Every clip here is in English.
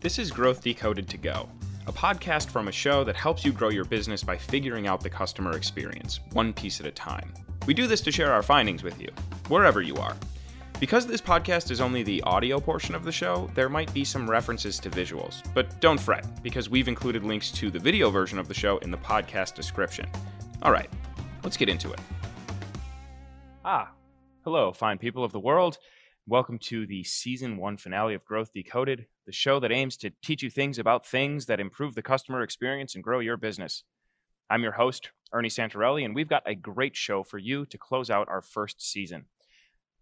This is Growth Decoded to Go, a podcast from a show that helps you grow your business by figuring out the customer experience, one piece at a time. We do this to share our findings with you, wherever you are. Because this podcast is only the audio portion of the show, there might be some references to visuals, but don't fret, because we've included links to the video version of the show in the podcast description. All right, let's get into it. Ah, hello, fine people of the world. Welcome to the season one finale of Growth Decoded, the show that aims to teach you things about things that improve the customer experience and grow your business. I'm your host, Ernie Santarelli, and we've got a great show for you to close out our first season.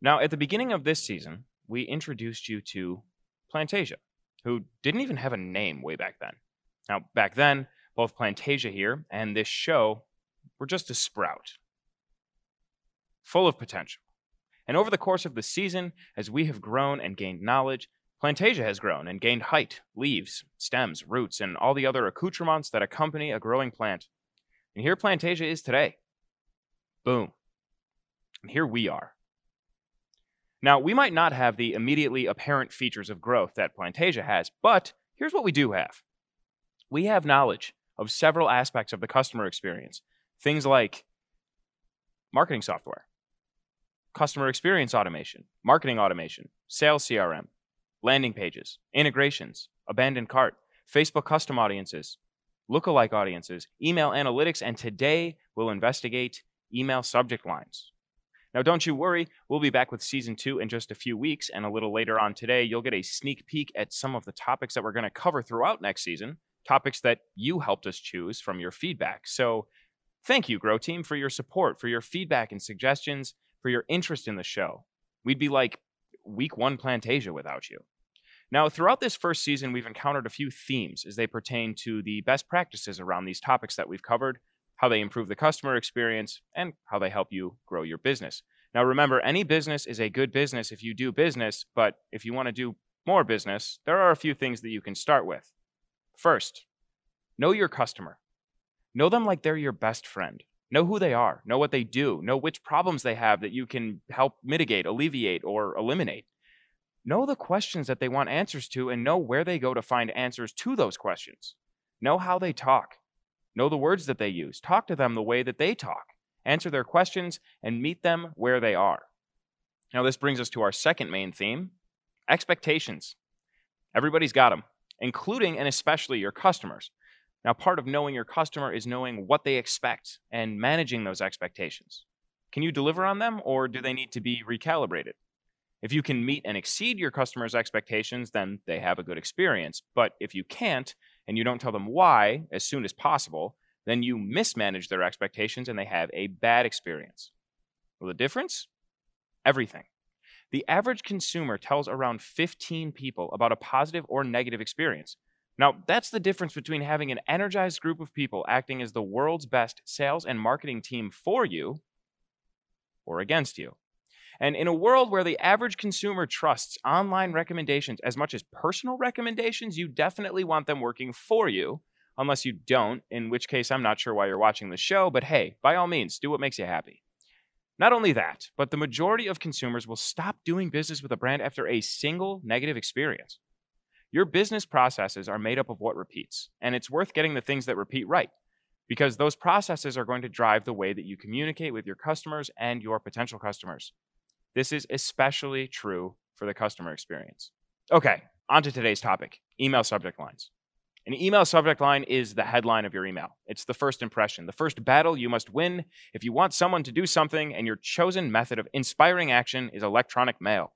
Now, at the beginning of this season, we introduced you to Plantasia, who didn't even have a name way back then. Now, back then, both Plantasia here and this show were just a sprout, full of potential. And over the course of the season, as we have grown and gained knowledge, Plantasia has grown and gained height, leaves, stems, roots, and all the other accoutrements that accompany a growing plant. And here Plantasia is today. Boom. And here we are. Now, we might not have the immediately apparent features of growth that Plantasia has, but here's what we do have we have knowledge of several aspects of the customer experience. Things like marketing software, customer experience automation, marketing automation, sales CRM, landing pages, integrations, abandoned cart, Facebook custom audiences, lookalike audiences, email analytics, and today we'll investigate email subject lines. Now, don't you worry, we'll be back with season two in just a few weeks, and a little later on today, you'll get a sneak peek at some of the topics that we're going to cover throughout next season, topics that you helped us choose from your feedback. So, thank you, Grow Team, for your support, for your feedback and suggestions for your interest in the show. We'd be like week one Plantasia without you. Now, throughout this first season, we've encountered a few themes as they pertain to the best practices around these topics that we've covered, how they improve the customer experience, and how they help you grow your business. Now, remember, any business is a good business if you do business, but if you want to do more business, there are a few things that you can start with. First, know your customer. Know them like they're your best friend. Know who they are, know what they do, know which problems they have that you can help mitigate, alleviate, or eliminate. Know the questions that they want answers to and know where they go to find answers to those questions. Know how they talk. Know the words that they use. Talk to them the way that they talk. Answer their questions and meet them where they are. Now, this brings us to our second main theme expectations. Everybody's got them, including and especially your customers. Now, part of knowing your customer is knowing what they expect and managing those expectations. Can you deliver on them or do they need to be recalibrated? If you can meet and exceed your customer's expectations, then they have a good experience. But if you can't and you don't tell them why as soon as possible, then you mismanage their expectations and they have a bad experience. Well, the difference? Everything. The average consumer tells around 15 people about a positive or negative experience. Now, that's the difference between having an energized group of people acting as the world's best sales and marketing team for you or against you. And in a world where the average consumer trusts online recommendations as much as personal recommendations, you definitely want them working for you, unless you don't, in which case I'm not sure why you're watching the show, but hey, by all means, do what makes you happy. Not only that, but the majority of consumers will stop doing business with a brand after a single negative experience. Your business processes are made up of what repeats, and it's worth getting the things that repeat right because those processes are going to drive the way that you communicate with your customers and your potential customers. This is especially true for the customer experience. Okay, on to today's topic email subject lines. An email subject line is the headline of your email. It's the first impression, the first battle you must win if you want someone to do something, and your chosen method of inspiring action is electronic mail.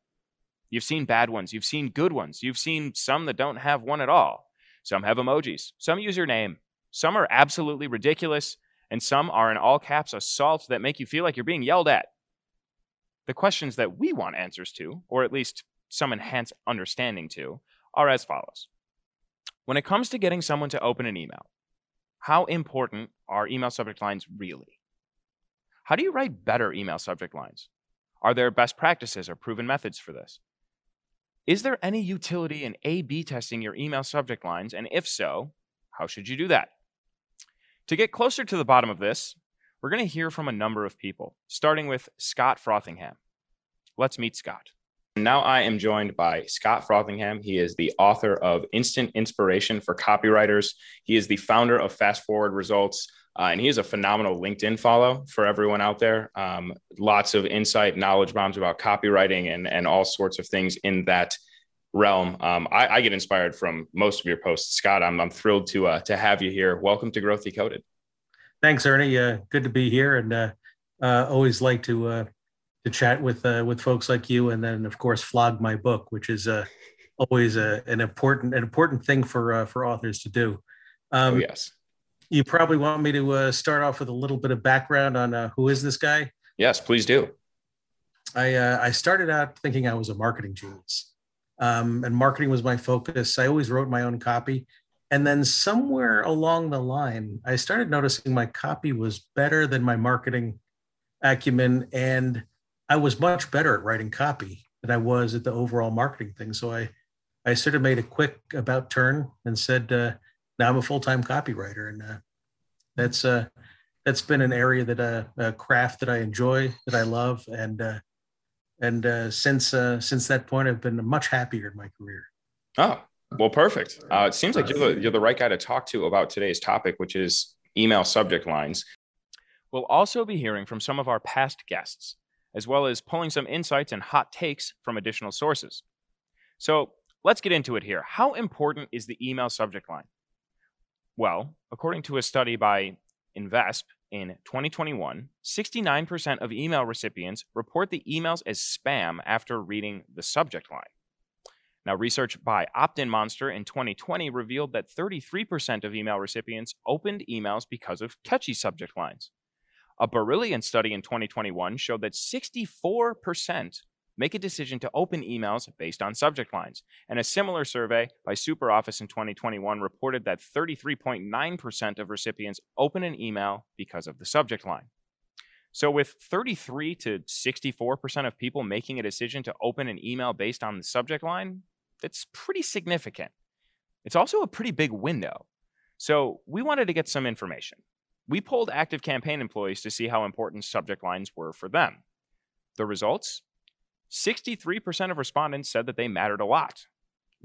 You've seen bad ones. You've seen good ones. You've seen some that don't have one at all. Some have emojis. Some use your name. Some are absolutely ridiculous. And some are in all caps assaults that make you feel like you're being yelled at. The questions that we want answers to, or at least some enhanced understanding to, are as follows. When it comes to getting someone to open an email, how important are email subject lines really? How do you write better email subject lines? Are there best practices or proven methods for this? Is there any utility in A B testing your email subject lines? And if so, how should you do that? To get closer to the bottom of this, we're going to hear from a number of people, starting with Scott Frothingham. Let's meet Scott. Now I am joined by Scott Frothingham. He is the author of Instant Inspiration for Copywriters. He is the founder of Fast Forward Results. Uh, and he is a phenomenal LinkedIn follow for everyone out there. Um, lots of insight, knowledge bombs about copywriting and, and all sorts of things in that realm. Um, I, I, get inspired from most of your posts. Scott, I'm, I'm thrilled to, uh, to have you here. Welcome to Growth Decoded. Thanks, Ernie. Uh, good to be here. And uh, uh, always like to uh, to chat with uh, with folks like you, and then of course flog my book, which is uh, always a, an important an important thing for uh, for authors to do. Um, oh, yes. You probably want me to uh, start off with a little bit of background on uh, who is this guy. Yes, please do. I uh, I started out thinking I was a marketing genius, um, and marketing was my focus. I always wrote my own copy, and then somewhere along the line, I started noticing my copy was better than my marketing acumen, and I was much better at writing copy than I was at the overall marketing thing. So I, I sort of made a quick about turn and said, uh, now I'm a full time copywriter, and uh, that's uh, that's been an area that uh, a craft that I enjoy, that I love, and uh, and uh, since uh, since that point, I've been much happier in my career. Oh, well, perfect. Uh, it seems like you're the, you're the right guy to talk to about today's topic, which is email subject lines. We'll also be hearing from some of our past guests as well as pulling some insights and hot takes from additional sources. So let's get into it here. How important is the email subject line? Well, according to a study by Invesp in 2021, 69% of email recipients report the emails as spam after reading the subject line. Now, research by Opt-in Monster in 2020 revealed that 33% of email recipients opened emails because of catchy subject lines. A Brilliant study in 2021 showed that 64% make a decision to open emails based on subject lines. And a similar survey by SuperOffice in 2021 reported that 33.9% of recipients open an email because of the subject line. So, with 33 to 64% of people making a decision to open an email based on the subject line, that's pretty significant. It's also a pretty big window. So, we wanted to get some information. We polled active campaign employees to see how important subject lines were for them. The results 63% of respondents said that they mattered a lot,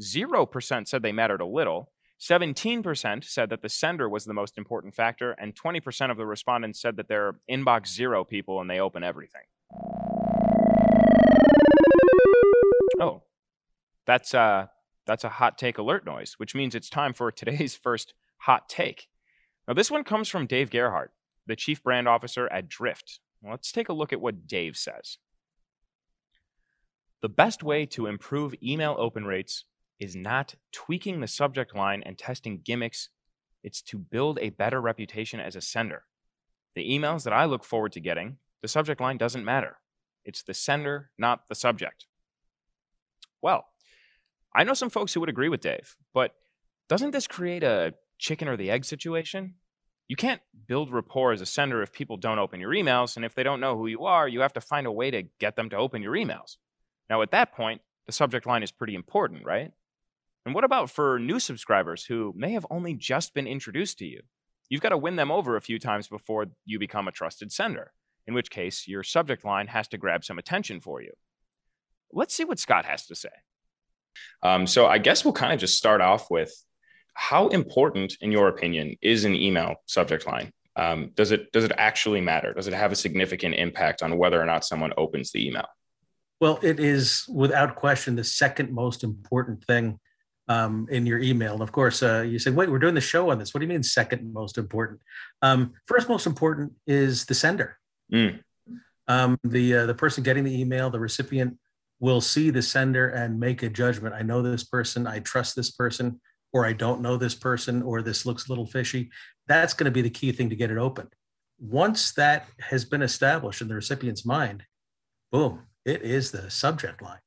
0% said they mattered a little, 17% said that the sender was the most important factor, and 20% of the respondents said that they're inbox zero people and they open everything. Oh, that's, uh, that's a hot take alert noise, which means it's time for today's first hot take. Now, this one comes from Dave Gerhardt, the chief brand officer at Drift. Let's take a look at what Dave says. The best way to improve email open rates is not tweaking the subject line and testing gimmicks, it's to build a better reputation as a sender. The emails that I look forward to getting, the subject line doesn't matter. It's the sender, not the subject. Well, I know some folks who would agree with Dave, but doesn't this create a chicken or the egg situation. You can't build rapport as a sender if people don't open your emails. And if they don't know who you are, you have to find a way to get them to open your emails. Now, at that point, the subject line is pretty important, right? And what about for new subscribers who may have only just been introduced to you? You've got to win them over a few times before you become a trusted sender, in which case your subject line has to grab some attention for you. Let's see what Scott has to say. Um, so I guess we'll kind of just start off with how important, in your opinion, is an email subject line? Um, does it does it actually matter? Does it have a significant impact on whether or not someone opens the email? Well, it is without question the second most important thing um, in your email. And of course, uh, you say, "Wait, we're doing the show on this." What do you mean second most important? Um, first most important is the sender. Mm. Um, the uh, the person getting the email, the recipient, will see the sender and make a judgment. I know this person. I trust this person or I don't know this person, or this looks a little fishy. That's going to be the key thing to get it open. Once that has been established in the recipient's mind, boom, it is the subject line.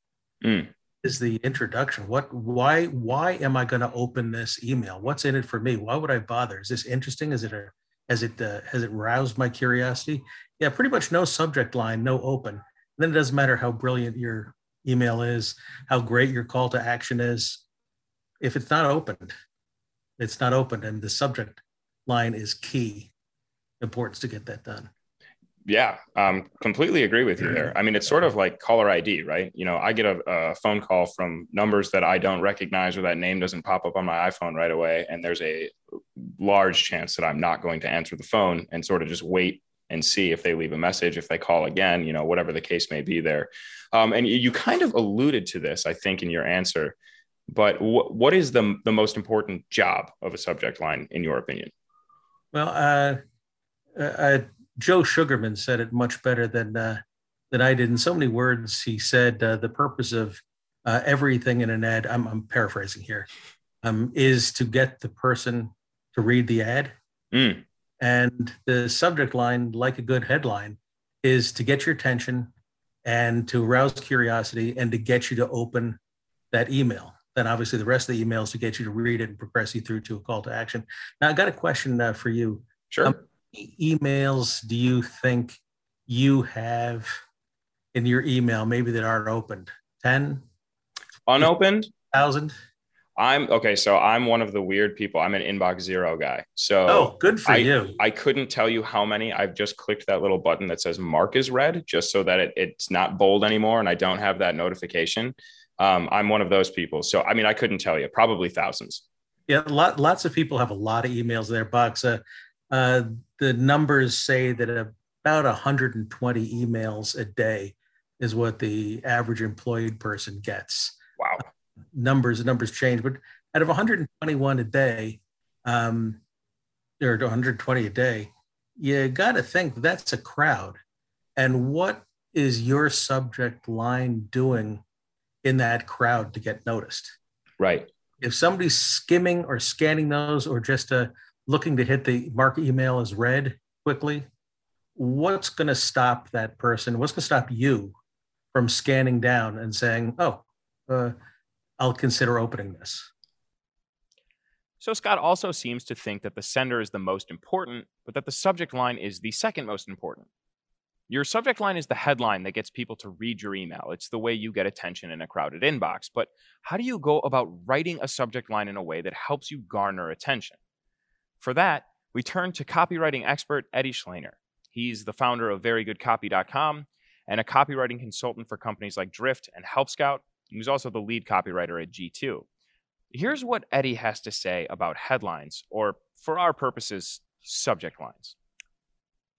Mm. Is the introduction. What why why am I going to open this email? What's in it for me? Why would I bother? Is this interesting? Is it a has it uh, has it roused my curiosity? Yeah, pretty much no subject line, no open. And then it doesn't matter how brilliant your email is, how great your call to action is if it's not opened, it's not opened, and the subject line is key importance to get that done. Yeah, um, completely agree with you there. I mean, it's sort of like caller ID, right? You know, I get a, a, phone call from numbers that I don't recognize or that name doesn't pop up on my iPhone right away. And there's a large chance that I'm not going to answer the phone and sort of just wait and see if they leave a message, if they call again, you know, whatever the case may be there. Um, and you kind of alluded to this, I think, in your answer. But w- what is the, the most important job of a subject line, in your opinion? Well, uh, uh, uh Joe Sugarman said it much better than uh, than I did. In so many words, he said uh, the purpose of uh, everything in an ad. I'm, I'm paraphrasing here. Um, is to get the person to read the ad. Mm. And the subject line, like a good headline, is to get your attention and to arouse curiosity and to get you to open that email. Then obviously the rest of the emails to get you to read it and progress you through to a call to action. Now I got a question uh, for you. Sure. Um, emails do you think you have in your email maybe that aren't opened? 10? Unopened? Thousand? I'm okay. So I'm one of the weird people. I'm an inbox zero guy. So oh, good for I, you. I couldn't tell you how many. I've just clicked that little button that says mark is red, just so that it, it's not bold anymore, and I don't have that notification. Um, I'm one of those people. So I mean, I couldn't tell you. Probably thousands. Yeah, lot, lots of people have a lot of emails in their box. Uh, uh, the numbers say that about 120 emails a day is what the average employed person gets. Wow numbers the numbers change, but out of 121 a day, um, or 120 a day, you got to think that's a crowd. And what is your subject line doing in that crowd to get noticed? Right. If somebody's skimming or scanning those, or just uh, looking to hit the mark email as read quickly, what's going to stop that person? What's going to stop you from scanning down and saying, "Oh, uh, I'll consider opening this. So Scott also seems to think that the sender is the most important, but that the subject line is the second most important. Your subject line is the headline that gets people to read your email. It's the way you get attention in a crowded inbox. But how do you go about writing a subject line in a way that helps you garner attention? For that, we turn to copywriting expert Eddie Shleyner. He's the founder of VeryGoodCopy.com and a copywriting consultant for companies like Drift and Help Scout, he was also the lead copywriter at G2. Here's what Eddie has to say about headlines, or for our purposes, subject lines.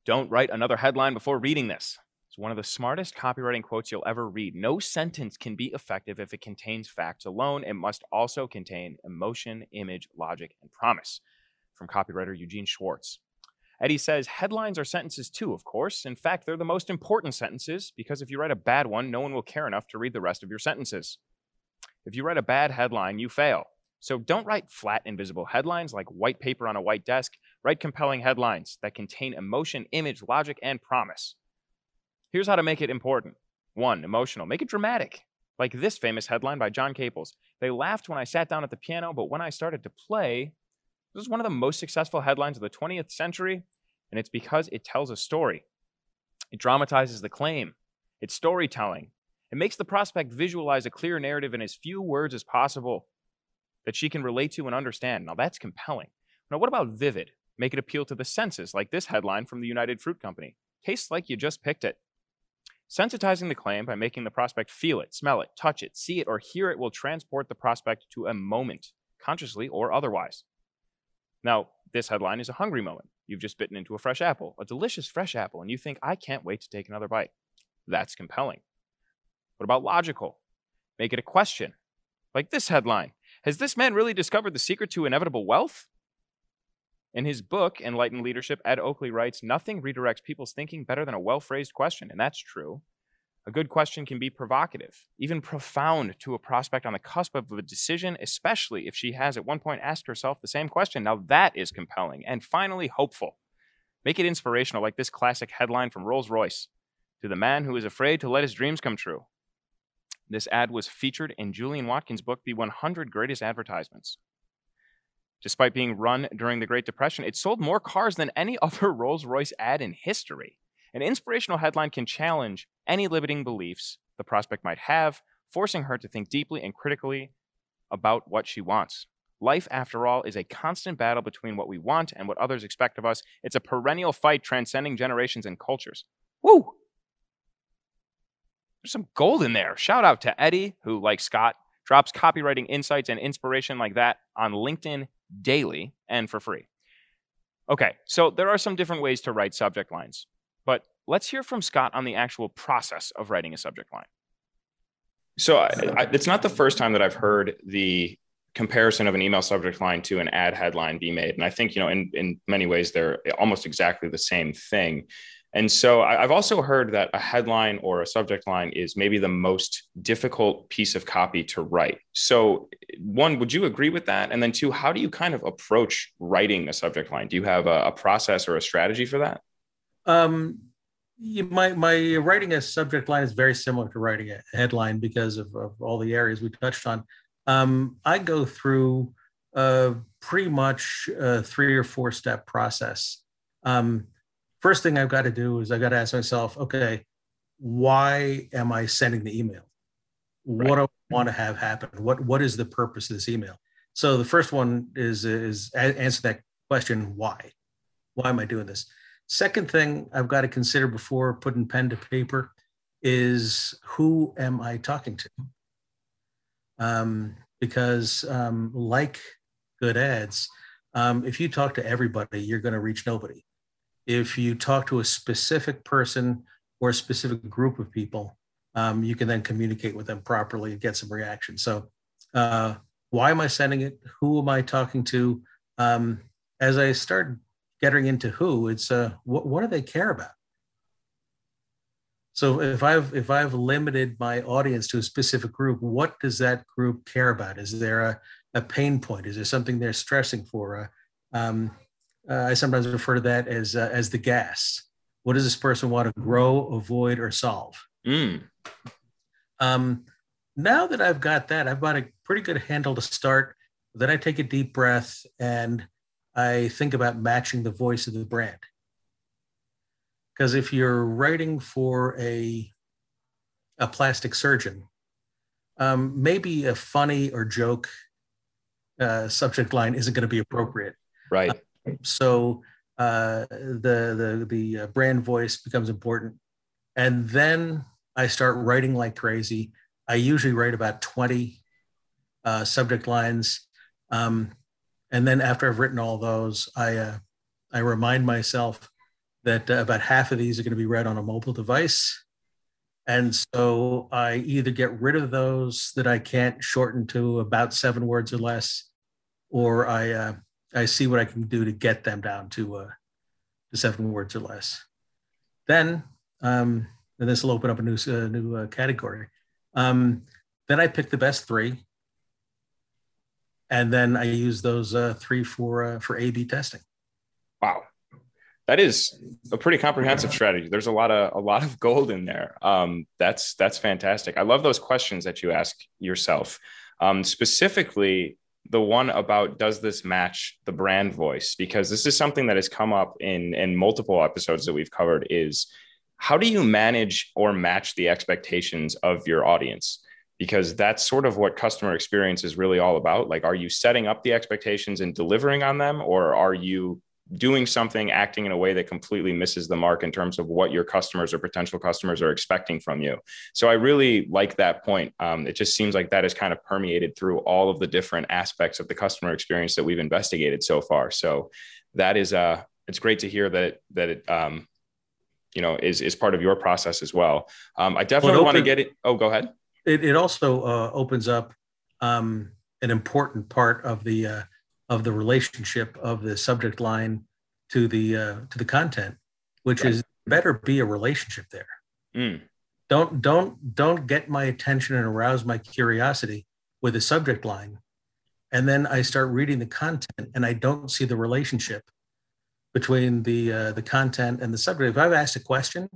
Don't write another headline before reading this. It's one of the smartest copywriting quotes you'll ever read. No sentence can be effective if it contains facts alone. It must also contain emotion, image, logic, and promise. From copywriter Eugene Schwartz. Eddie says headlines are sentences too, of course. In fact, they're the most important sentences because if you write a bad one, no one will care enough to read the rest of your sentences. If you write a bad headline, you fail. So don't write flat, invisible headlines like white paper on a white desk. Write compelling headlines that contain emotion, image, logic, and promise. Here's how to make it important. One, emotional. Make it dramatic. Like this famous headline by John Caples. They laughed when I sat down at the piano, but when I started to play, this is one of the most successful headlines of the 20th century, and it's because it tells a story. It dramatizes the claim. It's storytelling. It makes the prospect visualize a clear narrative in as few words as possible that she can relate to and understand. Now, that's compelling. Now, what about vivid? Make it appeal to the senses, like this headline from the United Fruit Company Tastes like you just picked it. Sensitizing the claim by making the prospect feel it, smell it, touch it, see it, or hear it will transport the prospect to a moment, consciously or otherwise. Now, this headline is a hungry moment. You've just bitten into a fresh apple, a delicious fresh apple, and you think, I can't wait to take another bite. That's compelling. What about logical? Make it a question. Like this headline Has this man really discovered the secret to inevitable wealth? In his book, Enlightened Leadership, Ed Oakley writes Nothing redirects people's thinking better than a well phrased question, and that's true. A good question can be provocative, even profound to a prospect on the cusp of a decision, especially if she has at one point asked herself the same question. Now that is compelling. And finally, hopeful. Make it inspirational, like this classic headline from Rolls Royce To the man who is afraid to let his dreams come true. This ad was featured in Julian Watkins' book, The 100 Greatest Advertisements. Despite being run during the Great Depression, it sold more cars than any other Rolls Royce ad in history. An inspirational headline can challenge any limiting beliefs the prospect might have, forcing her to think deeply and critically about what she wants. Life, after all, is a constant battle between what we want and what others expect of us. It's a perennial fight transcending generations and cultures. Woo! There's some gold in there. Shout out to Eddie, who, like Scott, drops copywriting insights and inspiration like that on LinkedIn daily and for free. Okay, so there are some different ways to write subject lines, but let's hear from Scott on the actual process of writing a subject line. So I, I, it's not the first time that I've heard the comparison of an email subject line to an ad headline be made, and I think you know in in many ways they're almost exactly the same thing. And so I've also heard that a headline or a subject line is maybe the most difficult piece of copy to write. So, one, would you agree with that? And then, two, how do you kind of approach writing a subject line? Do you have a, a process or a strategy for that? Um, my my writing a subject line is very similar to writing a headline because of, of all the areas we touched on. Um, I go through uh, pretty much a three or four step process. Um, first thing I've got to do is I got to ask myself, okay, why am I sending the email? Right. What do I want to have happen? What what is the purpose of this email? So the first one is is answer that question, why? Why am I doing this? Second thing I've got to consider before putting pen to paper is who am I talking to? Um, because um, like good ads, um, if you talk to everybody, you're going to reach nobody if you talk to a specific person or a specific group of people, um, you can then communicate with them properly and get some reaction. So, uh, why am I sending it? Who am I talking to? Um, as I start getting into who, it's uh, what, what do they care about? So if I've if I've limited my audience to a specific group, what does that group care about? Is there a, a pain point? Is there something they're stressing for? Uh, um, uh, I sometimes refer to that as uh, as the gas. What does this person want to grow, avoid, or solve? Mm. Um, now that I've got that, I've got a pretty good handle to start. Then I take a deep breath and I think about matching the voice of the brand. Because if you're writing for a a plastic surgeon, um, maybe a funny or joke uh, subject line isn't going to be appropriate. Right. Uh, so uh, the the the uh, brand voice becomes important, and then I start writing like crazy. I usually write about twenty uh, subject lines, um, and then after I've written all those, I uh, I remind myself that uh, about half of these are going to be read on a mobile device. And so I either get rid of those that I can't shorten to about seven words or less, or I uh, I see what I can do to get them down to uh, to seven words or less. Then, um, and this will open up a new uh, new uh, category. Um, then I pick the best three, and then I use those uh, three for uh, for A/B testing. Wow, that is a pretty comprehensive strategy. There's a lot of a lot of gold in there. Um, that's that's fantastic. I love those questions that you ask yourself. Um, specifically, the one about does this match the brand voice? Because this is something that has come up in in multiple episodes that we've covered is how do you manage or match the expectations of your audience? Because that's sort of what customer experience is really all about. Like are you setting up the expectations and delivering on them or are you doing something, acting in a way that completely misses the mark in terms of what your customers or potential customers are expecting from you. So I really like that point. Um, it just seems like that is kind of permeated through all of the different aspects of the customer experience that we've investigated so far. So that is uh, it's great to hear that that it um, you know is is part of your process as well. Um, I definitely well, want to get it. Oh, go ahead. It, it also uh, opens up um, an important part of the uh, of the relationship of the subject line to the uh, to the content, which right. is better be a relationship there. Mm. Don't don't don't get my attention and arouse my curiosity with a subject line, and then I start reading the content and I don't see the relationship between the uh, the content and the subject. If I've asked a question,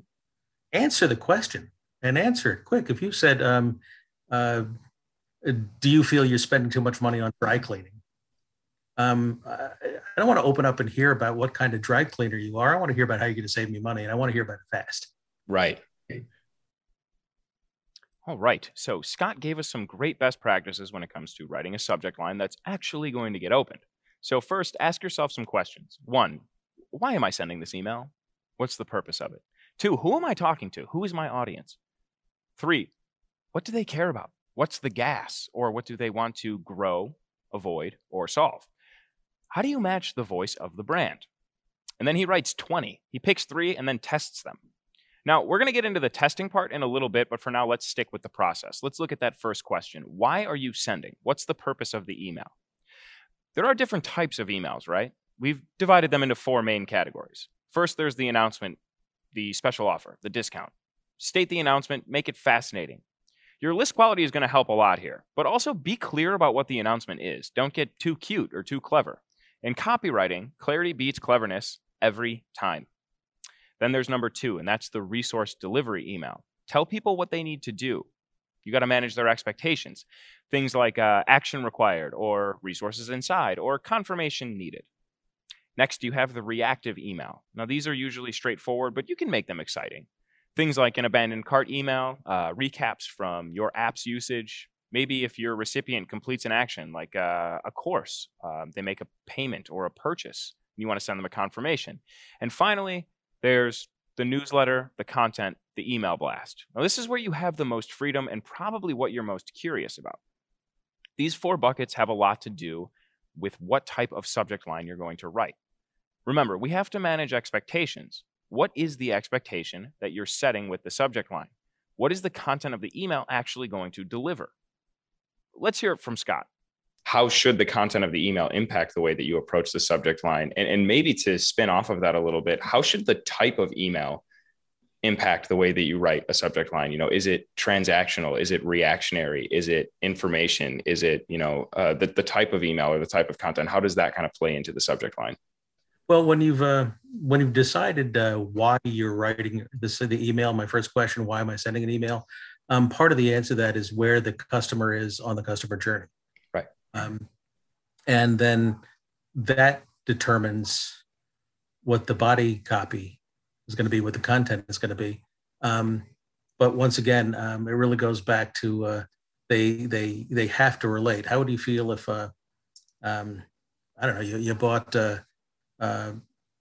answer the question and answer it quick. If you said, um, uh, "Do you feel you're spending too much money on dry cleaning?" Um, I don't want to open up and hear about what kind of dry cleaner you are. I want to hear about how you're going to save me money, and I want to hear about it fast. Right. All right. So Scott gave us some great best practices when it comes to writing a subject line that's actually going to get opened. So first, ask yourself some questions. One, why am I sending this email? What's the purpose of it? Two, who am I talking to? Who is my audience? Three, what do they care about? What's the gas? Or what do they want to grow, avoid, or solve? How do you match the voice of the brand? And then he writes 20. He picks three and then tests them. Now, we're going to get into the testing part in a little bit, but for now, let's stick with the process. Let's look at that first question. Why are you sending? What's the purpose of the email? There are different types of emails, right? We've divided them into four main categories. First, there's the announcement, the special offer, the discount. State the announcement, make it fascinating. Your list quality is going to help a lot here, but also be clear about what the announcement is. Don't get too cute or too clever. In copywriting, clarity beats cleverness every time. Then there's number two, and that's the resource delivery email. Tell people what they need to do. You got to manage their expectations. Things like uh, action required, or resources inside, or confirmation needed. Next, you have the reactive email. Now, these are usually straightforward, but you can make them exciting. Things like an abandoned cart email, uh, recaps from your app's usage. Maybe if your recipient completes an action, like uh, a course, um, they make a payment or a purchase, you want to send them a confirmation. And finally, there's the newsletter, the content, the email blast. Now, this is where you have the most freedom and probably what you're most curious about. These four buckets have a lot to do with what type of subject line you're going to write. Remember, we have to manage expectations. What is the expectation that you're setting with the subject line? What is the content of the email actually going to deliver? Let's hear it from Scott how should the content of the email impact the way that you approach the subject line? And, and maybe to spin off of that a little bit, how should the type of email impact the way that you write a subject line? You know, is it transactional? Is it reactionary? Is it information? Is it, you know, uh, the, the type of email or the type of content? How does that kind of play into the subject line? Well, when you've uh, when you've decided uh, why you're writing this the email, my first question: Why am I sending an email? Um, part of the answer to that is where the customer is on the customer journey. Right. Um, and then that determines what the body copy is going to be, what the content is going to be. Um, but once again, um, it really goes back to uh, they they they have to relate. How would you feel if uh, um, I don't know you, you bought uh, uh,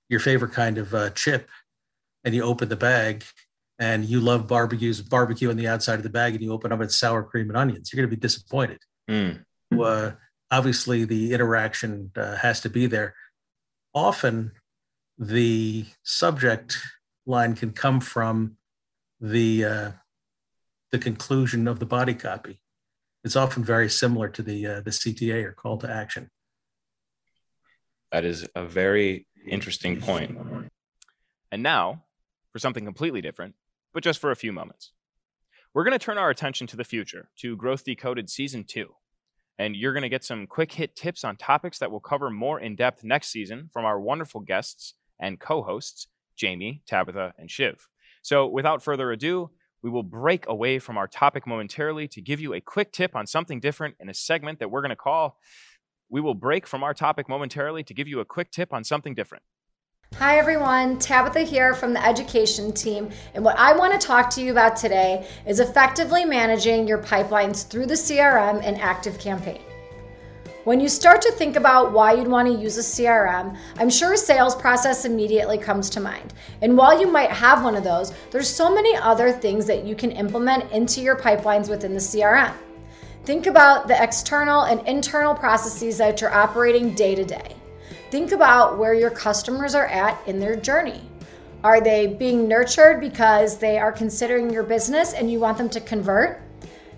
your favorite kind of uh, chip and you open the bag and you love barbecues barbecue on the outside of the bag and you open up it's sour cream and onions you're going to be disappointed mm. uh, obviously the interaction uh, has to be there. Often the subject line can come from the uh, the conclusion of the body copy. It's often very similar to the uh, the CTA or call to action. That is a very interesting point. And now, for something completely different, but just for a few moments. We're going to turn our attention to the future, to Growth Decoded Season 2, and you're going to get some quick hit tips on topics that we'll cover more in depth next season from our wonderful guests and co hosts, Jamie, Tabitha, and Shiv. So, without further ado, we will break away from our topic momentarily to give you a quick tip on something different in a segment that we're going to call. We will break from our topic momentarily to give you a quick tip on something different. Hi everyone, Tabitha here from the education team. And what I want to talk to you about today is effectively managing your pipelines through the CRM and Active Campaign. When you start to think about why you'd want to use a CRM, I'm sure a sales process immediately comes to mind. And while you might have one of those, there's so many other things that you can implement into your pipelines within the CRM. Think about the external and internal processes that you're operating day to day. Think about where your customers are at in their journey. Are they being nurtured because they are considering your business and you want them to convert?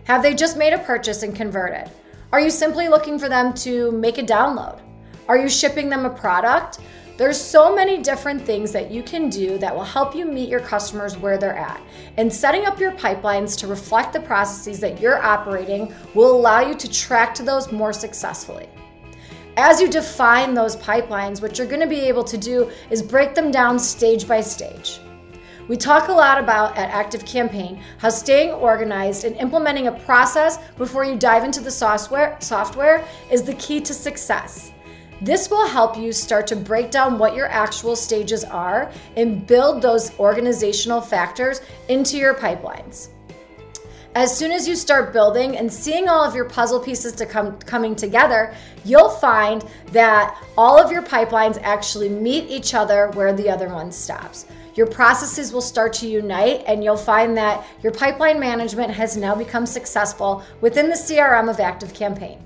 Have they just made a purchase and converted? Are you simply looking for them to make a download? Are you shipping them a product? There's so many different things that you can do that will help you meet your customers where they're at. And setting up your pipelines to reflect the processes that you're operating will allow you to track to those more successfully. As you define those pipelines, what you're going to be able to do is break them down stage by stage. We talk a lot about at Active Campaign how staying organized and implementing a process before you dive into the software, software is the key to success. This will help you start to break down what your actual stages are and build those organizational factors into your pipelines. As soon as you start building and seeing all of your puzzle pieces to come coming together, you'll find that all of your pipelines actually meet each other where the other one stops. Your processes will start to unite, and you'll find that your pipeline management has now become successful within the CRM of ActiveCampaign.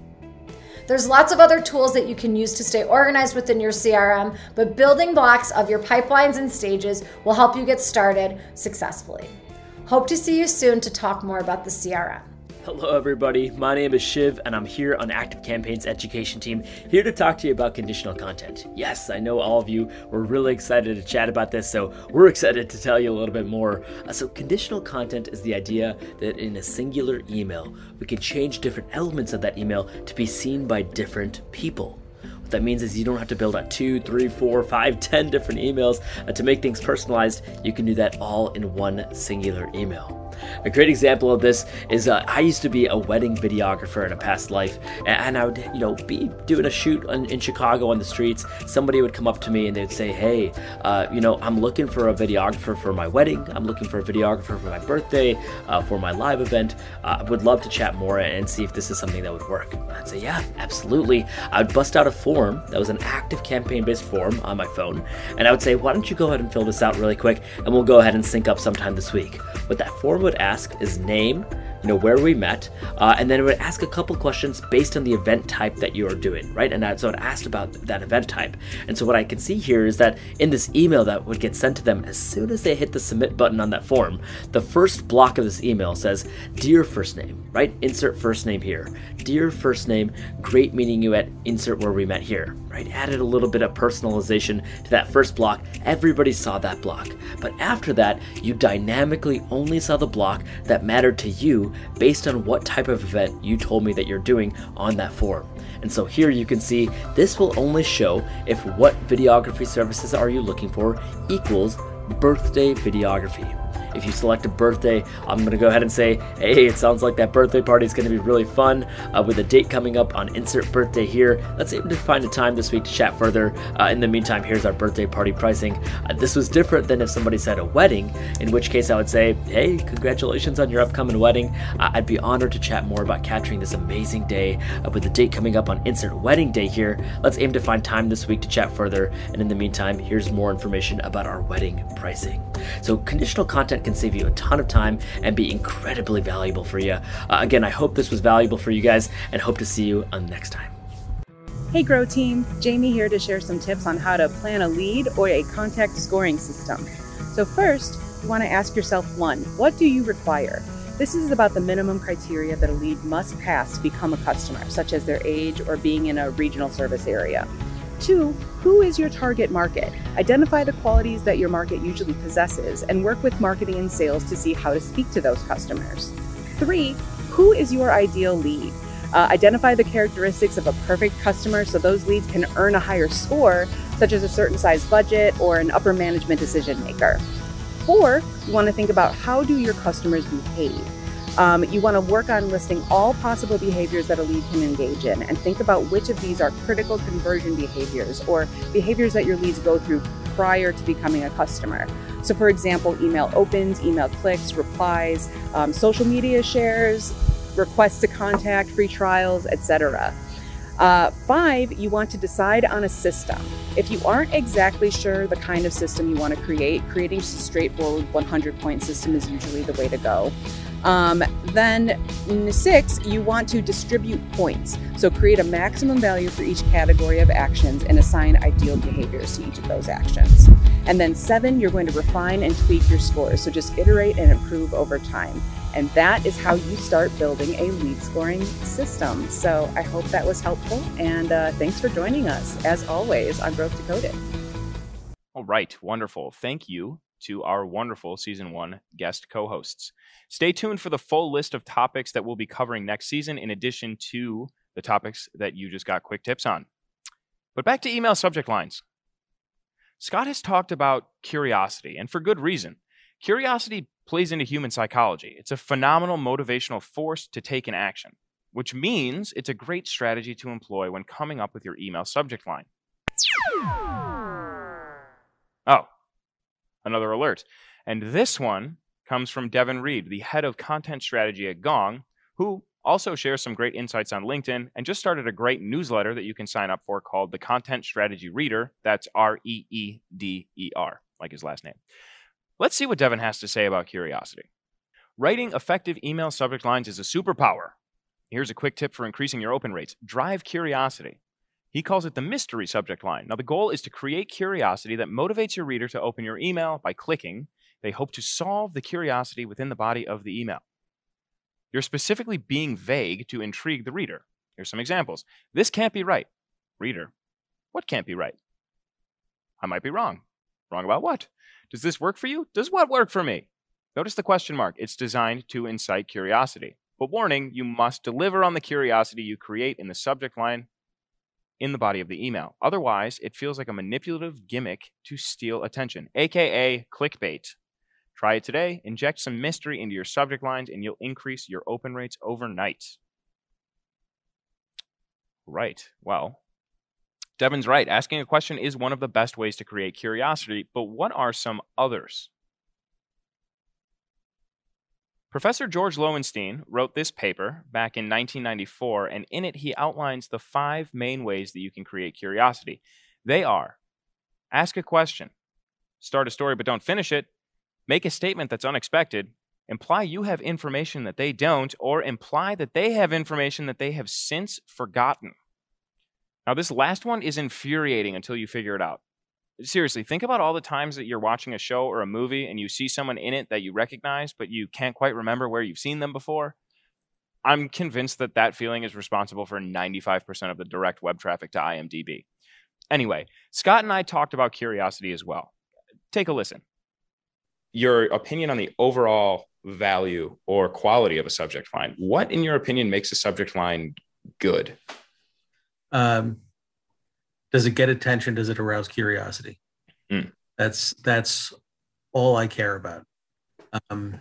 There's lots of other tools that you can use to stay organized within your CRM, but building blocks of your pipelines and stages will help you get started successfully. Hope to see you soon to talk more about the CRM. Hello, everybody. My name is Shiv, and I'm here on Active Campaign's education team, here to talk to you about conditional content. Yes, I know all of you were really excited to chat about this, so we're excited to tell you a little bit more. Uh, so, conditional content is the idea that in a singular email, we can change different elements of that email to be seen by different people. That means is you don't have to build out two, three, four, five, ten different emails uh, to make things personalized. You can do that all in one singular email. A great example of this is uh, I used to be a wedding videographer in a past life, and I would, you know, be doing a shoot on, in Chicago on the streets. Somebody would come up to me and they'd say, "Hey, uh, you know, I'm looking for a videographer for my wedding. I'm looking for a videographer for my birthday, uh, for my live event. Uh, I would love to chat more and see if this is something that would work." I'd say, "Yeah, absolutely." I would bust out a form that was an active campaign-based form on my phone, and I would say, "Why don't you go ahead and fill this out really quick, and we'll go ahead and sync up sometime this week." What that form would ask is name, you know where we met, uh, and then it would ask a couple questions based on the event type that you are doing, right? And that, so it asked about that event type. And so what I can see here is that in this email that would get sent to them as soon as they hit the submit button on that form, the first block of this email says, "Dear first name," right? Insert first name here. Dear first name, great meeting you at insert where we met here, right? Added a little bit of personalization to that first block. Everybody saw that block, but after that, you dynamically only saw the block that mattered to you based on what type of event you told me that you're doing on that form. And so here you can see this will only show if what videography services are you looking for equals birthday videography. If you select a birthday, I'm going to go ahead and say, hey, it sounds like that birthday party is going to be really fun uh, with a date coming up on insert birthday here. Let's aim to find a time this week to chat further. Uh, in the meantime, here's our birthday party pricing. Uh, this was different than if somebody said a wedding, in which case I would say, hey, congratulations on your upcoming wedding. Uh, I'd be honored to chat more about capturing this amazing day uh, with the date coming up on insert wedding day here. Let's aim to find time this week to chat further. And in the meantime, here's more information about our wedding pricing. So, conditional content can save you a ton of time and be incredibly valuable for you. Uh, again, I hope this was valuable for you guys and hope to see you on next time. Hey Grow Team, Jamie here to share some tips on how to plan a lead or a contact scoring system. So, first, you want to ask yourself one, what do you require? This is about the minimum criteria that a lead must pass to become a customer, such as their age or being in a regional service area. Two, who is your target market? Identify the qualities that your market usually possesses and work with marketing and sales to see how to speak to those customers. Three, who is your ideal lead? Uh, identify the characteristics of a perfect customer so those leads can earn a higher score, such as a certain size budget or an upper management decision maker. Four, you want to think about how do your customers behave? Um, you want to work on listing all possible behaviors that a lead can engage in and think about which of these are critical conversion behaviors or behaviors that your leads go through prior to becoming a customer. So, for example, email opens, email clicks, replies, um, social media shares, requests to contact, free trials, etc. Uh, five, you want to decide on a system. If you aren't exactly sure the kind of system you want to create, creating a straightforward 100 point system is usually the way to go. Um, then six, you want to distribute points. So create a maximum value for each category of actions and assign ideal behaviors to each of those actions. And then seven, you're going to refine and tweak your scores. So just iterate and improve over time. And that is how you start building a lead scoring system. So I hope that was helpful. And uh, thanks for joining us, as always, on Growth Decoded. All right. Wonderful. Thank you to our wonderful season one guest co hosts. Stay tuned for the full list of topics that we'll be covering next season, in addition to the topics that you just got quick tips on. But back to email subject lines. Scott has talked about curiosity, and for good reason. Curiosity plays into human psychology. It's a phenomenal motivational force to take an action, which means it's a great strategy to employ when coming up with your email subject line. Oh, another alert. And this one comes from Devin Reed, the head of content strategy at Gong, who also shares some great insights on LinkedIn and just started a great newsletter that you can sign up for called the Content Strategy Reeder. That's R E E D E R, like his last name. Let's see what Devin has to say about curiosity. Writing effective email subject lines is a superpower. Here's a quick tip for increasing your open rates drive curiosity. He calls it the mystery subject line. Now, the goal is to create curiosity that motivates your reader to open your email by clicking. They hope to solve the curiosity within the body of the email. You're specifically being vague to intrigue the reader. Here's some examples. This can't be right. Reader, what can't be right? I might be wrong. Wrong about what? Does this work for you? Does what work for me? Notice the question mark. It's designed to incite curiosity. But warning, you must deliver on the curiosity you create in the subject line in the body of the email. Otherwise, it feels like a manipulative gimmick to steal attention, aka clickbait. Try it today, inject some mystery into your subject lines, and you'll increase your open rates overnight. Right. Well, Devin's right. Asking a question is one of the best ways to create curiosity, but what are some others? Professor George Loewenstein wrote this paper back in 1994, and in it he outlines the five main ways that you can create curiosity. They are ask a question, start a story but don't finish it, make a statement that's unexpected, imply you have information that they don't, or imply that they have information that they have since forgotten. Now, this last one is infuriating until you figure it out seriously, think about all the times that you're watching a show or a movie and you see someone in it that you recognize, but you can't quite remember where you've seen them before. I'm convinced that that feeling is responsible for 95% of the direct web traffic to IMDb. Anyway, Scott and I talked about curiosity as well. Take a listen. Your opinion on the overall value or quality of a subject line. What, in your opinion, makes a subject line good? Um, does it get attention does it arouse curiosity mm. that's that's all i care about um,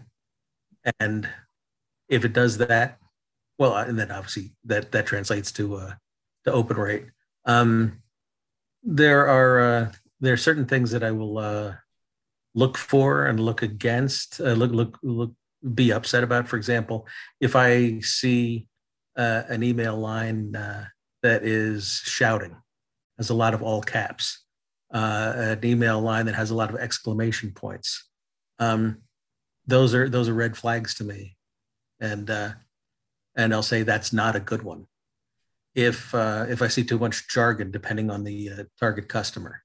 and if it does that well and then obviously that that translates to uh to open rate um there are uh there are certain things that i will uh look for and look against uh, look look look be upset about for example if i see uh, an email line uh, that is shouting has a lot of all caps, uh, an email line that has a lot of exclamation points. Um, those are those are red flags to me, and uh, and I'll say that's not a good one. If uh, if I see too much jargon, depending on the target customer,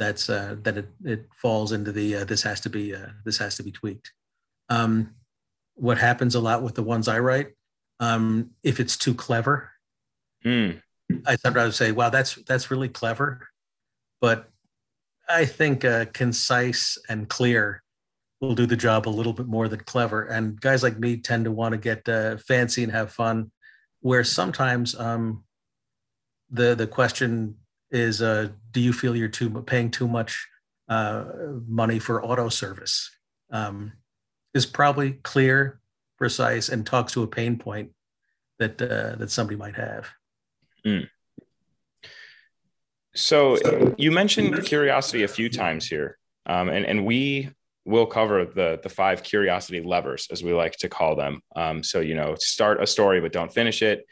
that's uh, that it, it falls into the uh, this has to be uh, this has to be tweaked. Um, what happens a lot with the ones I write, um, if it's too clever, mm. I sometimes say, "Wow, that's that's really clever," but I think uh, concise and clear will do the job a little bit more than clever. And guys like me tend to want to get uh, fancy and have fun, where sometimes um, the the question is, uh, "Do you feel you're too paying too much uh, money for auto service?" Um, is probably clear, precise, and talks to a pain point that uh, that somebody might have. Mm. So you mentioned curiosity a few times here, um, and and we will cover the the five curiosity levers as we like to call them. Um, so you know, start a story but don't finish it.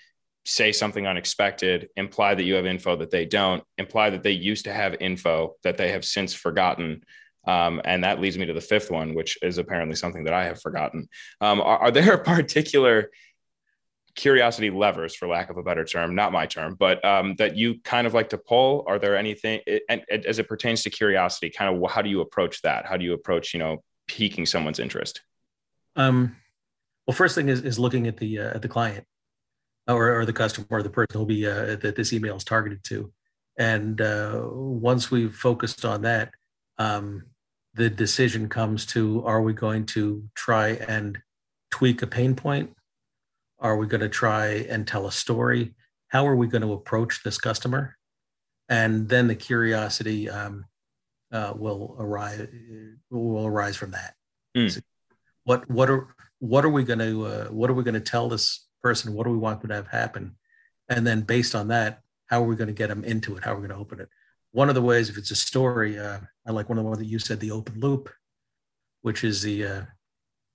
Say something unexpected. Imply that you have info that they don't. Imply that they used to have info that they have since forgotten. Um, and that leads me to the fifth one, which is apparently something that I have forgotten. Um, are, are, there particular curiosity levers, for lack of a better term, not my term, but um, that you kind of like to pull? Are there anything, and, as it pertains to curiosity, kind of how do you approach that? How do you approach, you know, piquing someone's interest? Um, well, first thing is, is looking at the uh, at the client or, or the customer or the person who'll be uh, that this email is targeted to, and uh, once we've focused on that, um, the decision comes to: Are we going to try and tweak a pain point are we going to try and tell a story? How are we going to approach this customer? And then the curiosity um, uh, will arise will arise from that. Mm. So what what are what are we going to uh, what are we going to tell this person? What do we want them to have happen? And then based on that, how are we going to get them into it? How are we going to open it? One of the ways, if it's a story, uh, I like one of the ones that you said, the open loop, which is the uh,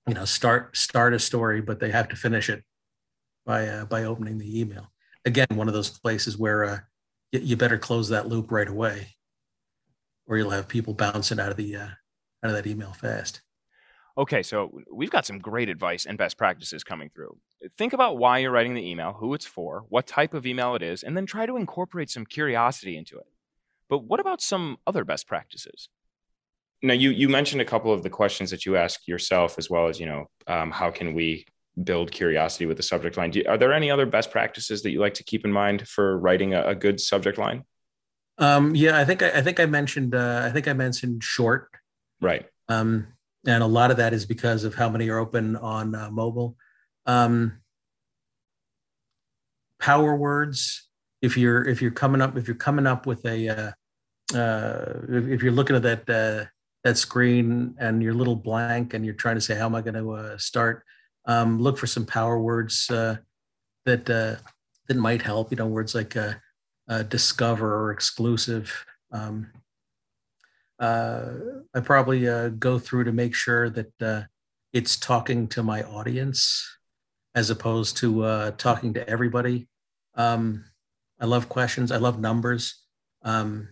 you know start start a story, but they have to finish it by uh, by opening the email. Again, one of those places where uh, you, you better close that loop right away, or you'll have people bouncing out of the uh, out of that email fast. Okay, so we've got some great advice and best practices coming through. Think about why you're writing the email, who it's for, what type of email it is, and then try to incorporate some curiosity into it. But what about some other best practices? Now, you you mentioned a couple of the questions that you ask yourself, as well as you know, um, how can we build curiosity with the subject line? Do, are there any other best practices that you like to keep in mind for writing a, a good subject line? Um, yeah, I think I, I think I mentioned uh, I think I mentioned short. Right. Um, and a lot of that is because of how many are open on uh, mobile. Um, power words. If you're if you're coming up if you're coming up with a uh, uh, if, if, you're looking at that uh, that screen and you're a little blank and you're trying to say how am I going to uh, start, um, look for some power words uh, that uh, that might help. You know, words like discover or exclusive. Um, uh, I probably go through to make sure that uh, it's talking to my audience as opposed to uh, talking to everybody. Um, I love questions. I love numbers. Um,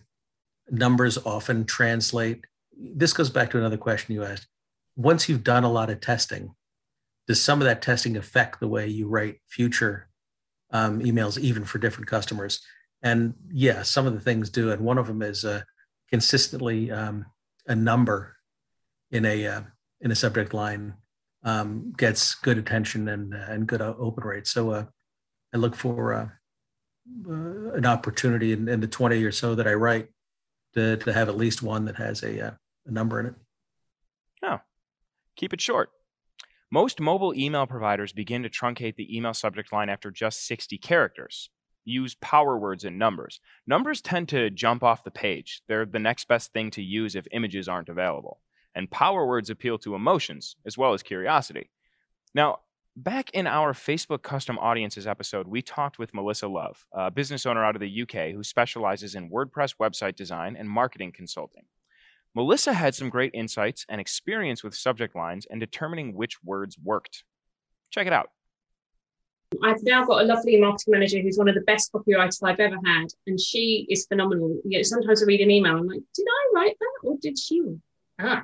numbers often translate. This goes back to another question you asked. Once you've done a lot of testing, does some of that testing affect the way you write future um, emails, even for different customers? And yeah, some of the things do. And one of them is uh, consistently um, a number in a uh, in a subject line um, gets good attention and uh, and good uh, open rate. So uh, I look for uh, uh, an opportunity in, in, the twenty or so that I write to to have at least one that has a, a number in it. Oh, keep it short. Most mobile email providers begin to truncate the email subject line after just 60 characters use power words and numbers. Numbers tend to jump off the page. They're the next best thing to use if images aren't available. And power words appeal to emotions as well as curiosity. Now, back in our Facebook custom audiences episode, we talked with Melissa Love, a business owner out of the UK who specializes in WordPress website design and marketing consulting. Melissa had some great insights and experience with subject lines and determining which words worked. Check it out. I've now got a lovely marketing manager who's one of the best copywriters I've ever had, and she is phenomenal. You know, sometimes I read an email, I'm like, did I write that or did she? Ah,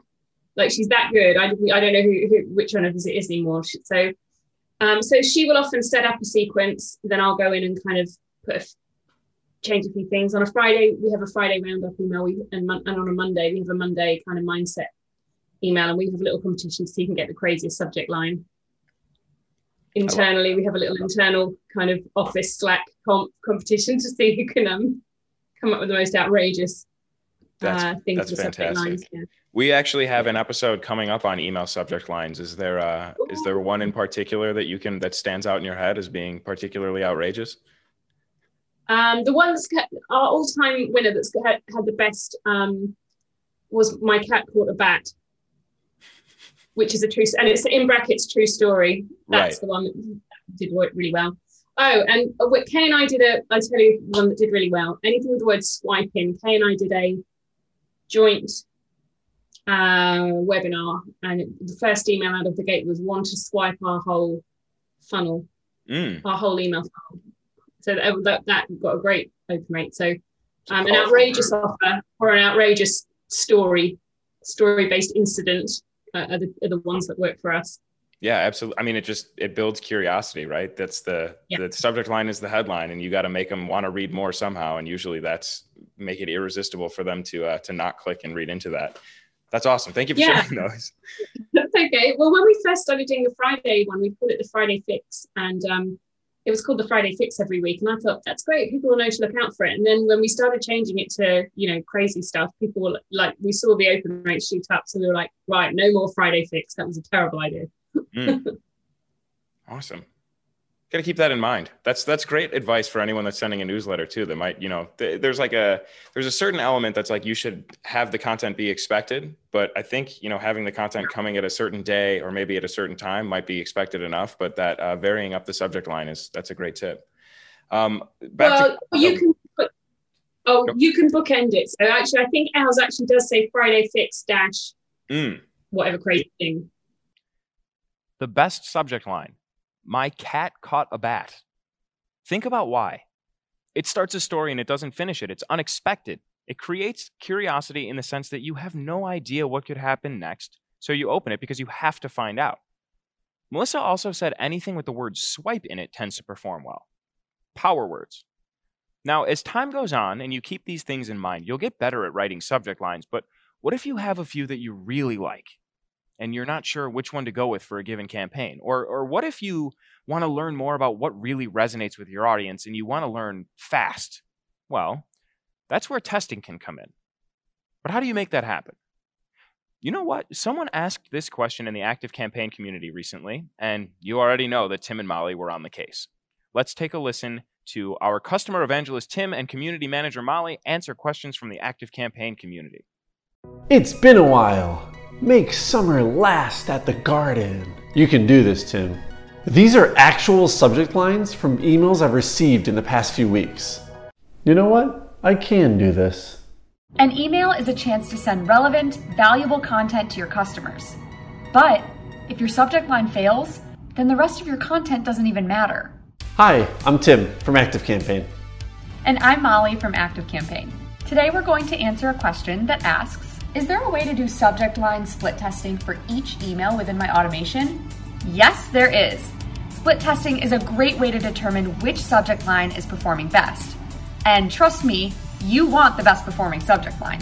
like she's that good. I, I don't know who, who which one of us it is anymore. So, um, so she will often set up a sequence, then I'll go in and kind of put a, change a few things. On a Friday, we have a Friday roundup email, we, and, and on a Monday, we have a Monday kind of mindset email, and we have a little competition see who can get the craziest subject line internally we have a little internal kind of office slack comp competition to see who can um, come up with the most outrageous that's, uh, that's fantastic. Lines, yeah. We actually have an episode coming up on email subject lines. Is there uh, is there one in particular that you can that stands out in your head as being particularly outrageous? Um, the one that's our all-time winner that's had, had the best um, was my cat caught a bat which is a true, and it's in brackets true story. That's right. the one that did work really well. Oh, and uh, Kay and I did a, I tell you one that did really well. Anything with the word swiping. Kay and I did a joint uh, webinar, and the first email out of the gate was one to swipe our whole funnel, mm. our whole email funnel. So that, that, that got a great open rate. So um, an outrageous offer or an outrageous story, story based incident uh, are, the, are the ones that work for us yeah absolutely i mean it just it builds curiosity right that's the yeah. the subject line is the headline and you got to make them want to read more somehow and usually that's make it irresistible for them to uh, to not click and read into that that's awesome thank you for yeah. sharing those that's okay well when we first started doing the friday one we called it the friday fix and um it was called the Friday Fix every week. And I thought, that's great. People will know to look out for it. And then when we started changing it to, you know, crazy stuff, people were like, we saw the open rate shoot up. So we were like, right, no more Friday Fix. That was a terrible idea. Mm. Awesome. Got to keep that in mind. That's that's great advice for anyone that's sending a newsletter too that might you know th- there's like a there's a certain element that's like you should have the content be expected but i think you know having the content coming at a certain day or maybe at a certain time might be expected enough but that uh, varying up the subject line is that's a great tip. Um well to, you can put, oh you can bookend it. So actually i think ours actually does say friday fix dash mm. whatever crazy thing The best subject line My cat caught a bat. Think about why. It starts a story and it doesn't finish it. It's unexpected. It creates curiosity in the sense that you have no idea what could happen next, so you open it because you have to find out. Melissa also said anything with the word swipe in it tends to perform well. Power words. Now, as time goes on and you keep these things in mind, you'll get better at writing subject lines, but what if you have a few that you really like and you're not sure which one to go with for a given campaign? Or, or what if you want to learn more about what really resonates with your audience and you want to learn fast? Well, that's where testing can come in. But how do you make that happen? You know what? Someone asked this question in the ActiveCampaign community recently, and you already know that Tim and Molly were on the case. Let's take a listen to our customer evangelist Tim and community manager Molly answer questions from the ActiveCampaign community. It's been a while. Make summer last at the garden. You can do this, Tim. These are actual subject lines from emails I've received in the past few weeks. You know what? I can do this. An email is a chance to send relevant, valuable content to your customers. But if your subject line fails, then the rest of your content doesn't even matter. Hi, I'm Tim from ActiveCampaign. And I'm Molly from ActiveCampaign. Today we're going to answer a question that asks Is there a way to do subject line split testing for each email within my automation? Yes, there is. Split testing is a great way to determine which subject line is performing best. And trust me, you want the best performing subject line.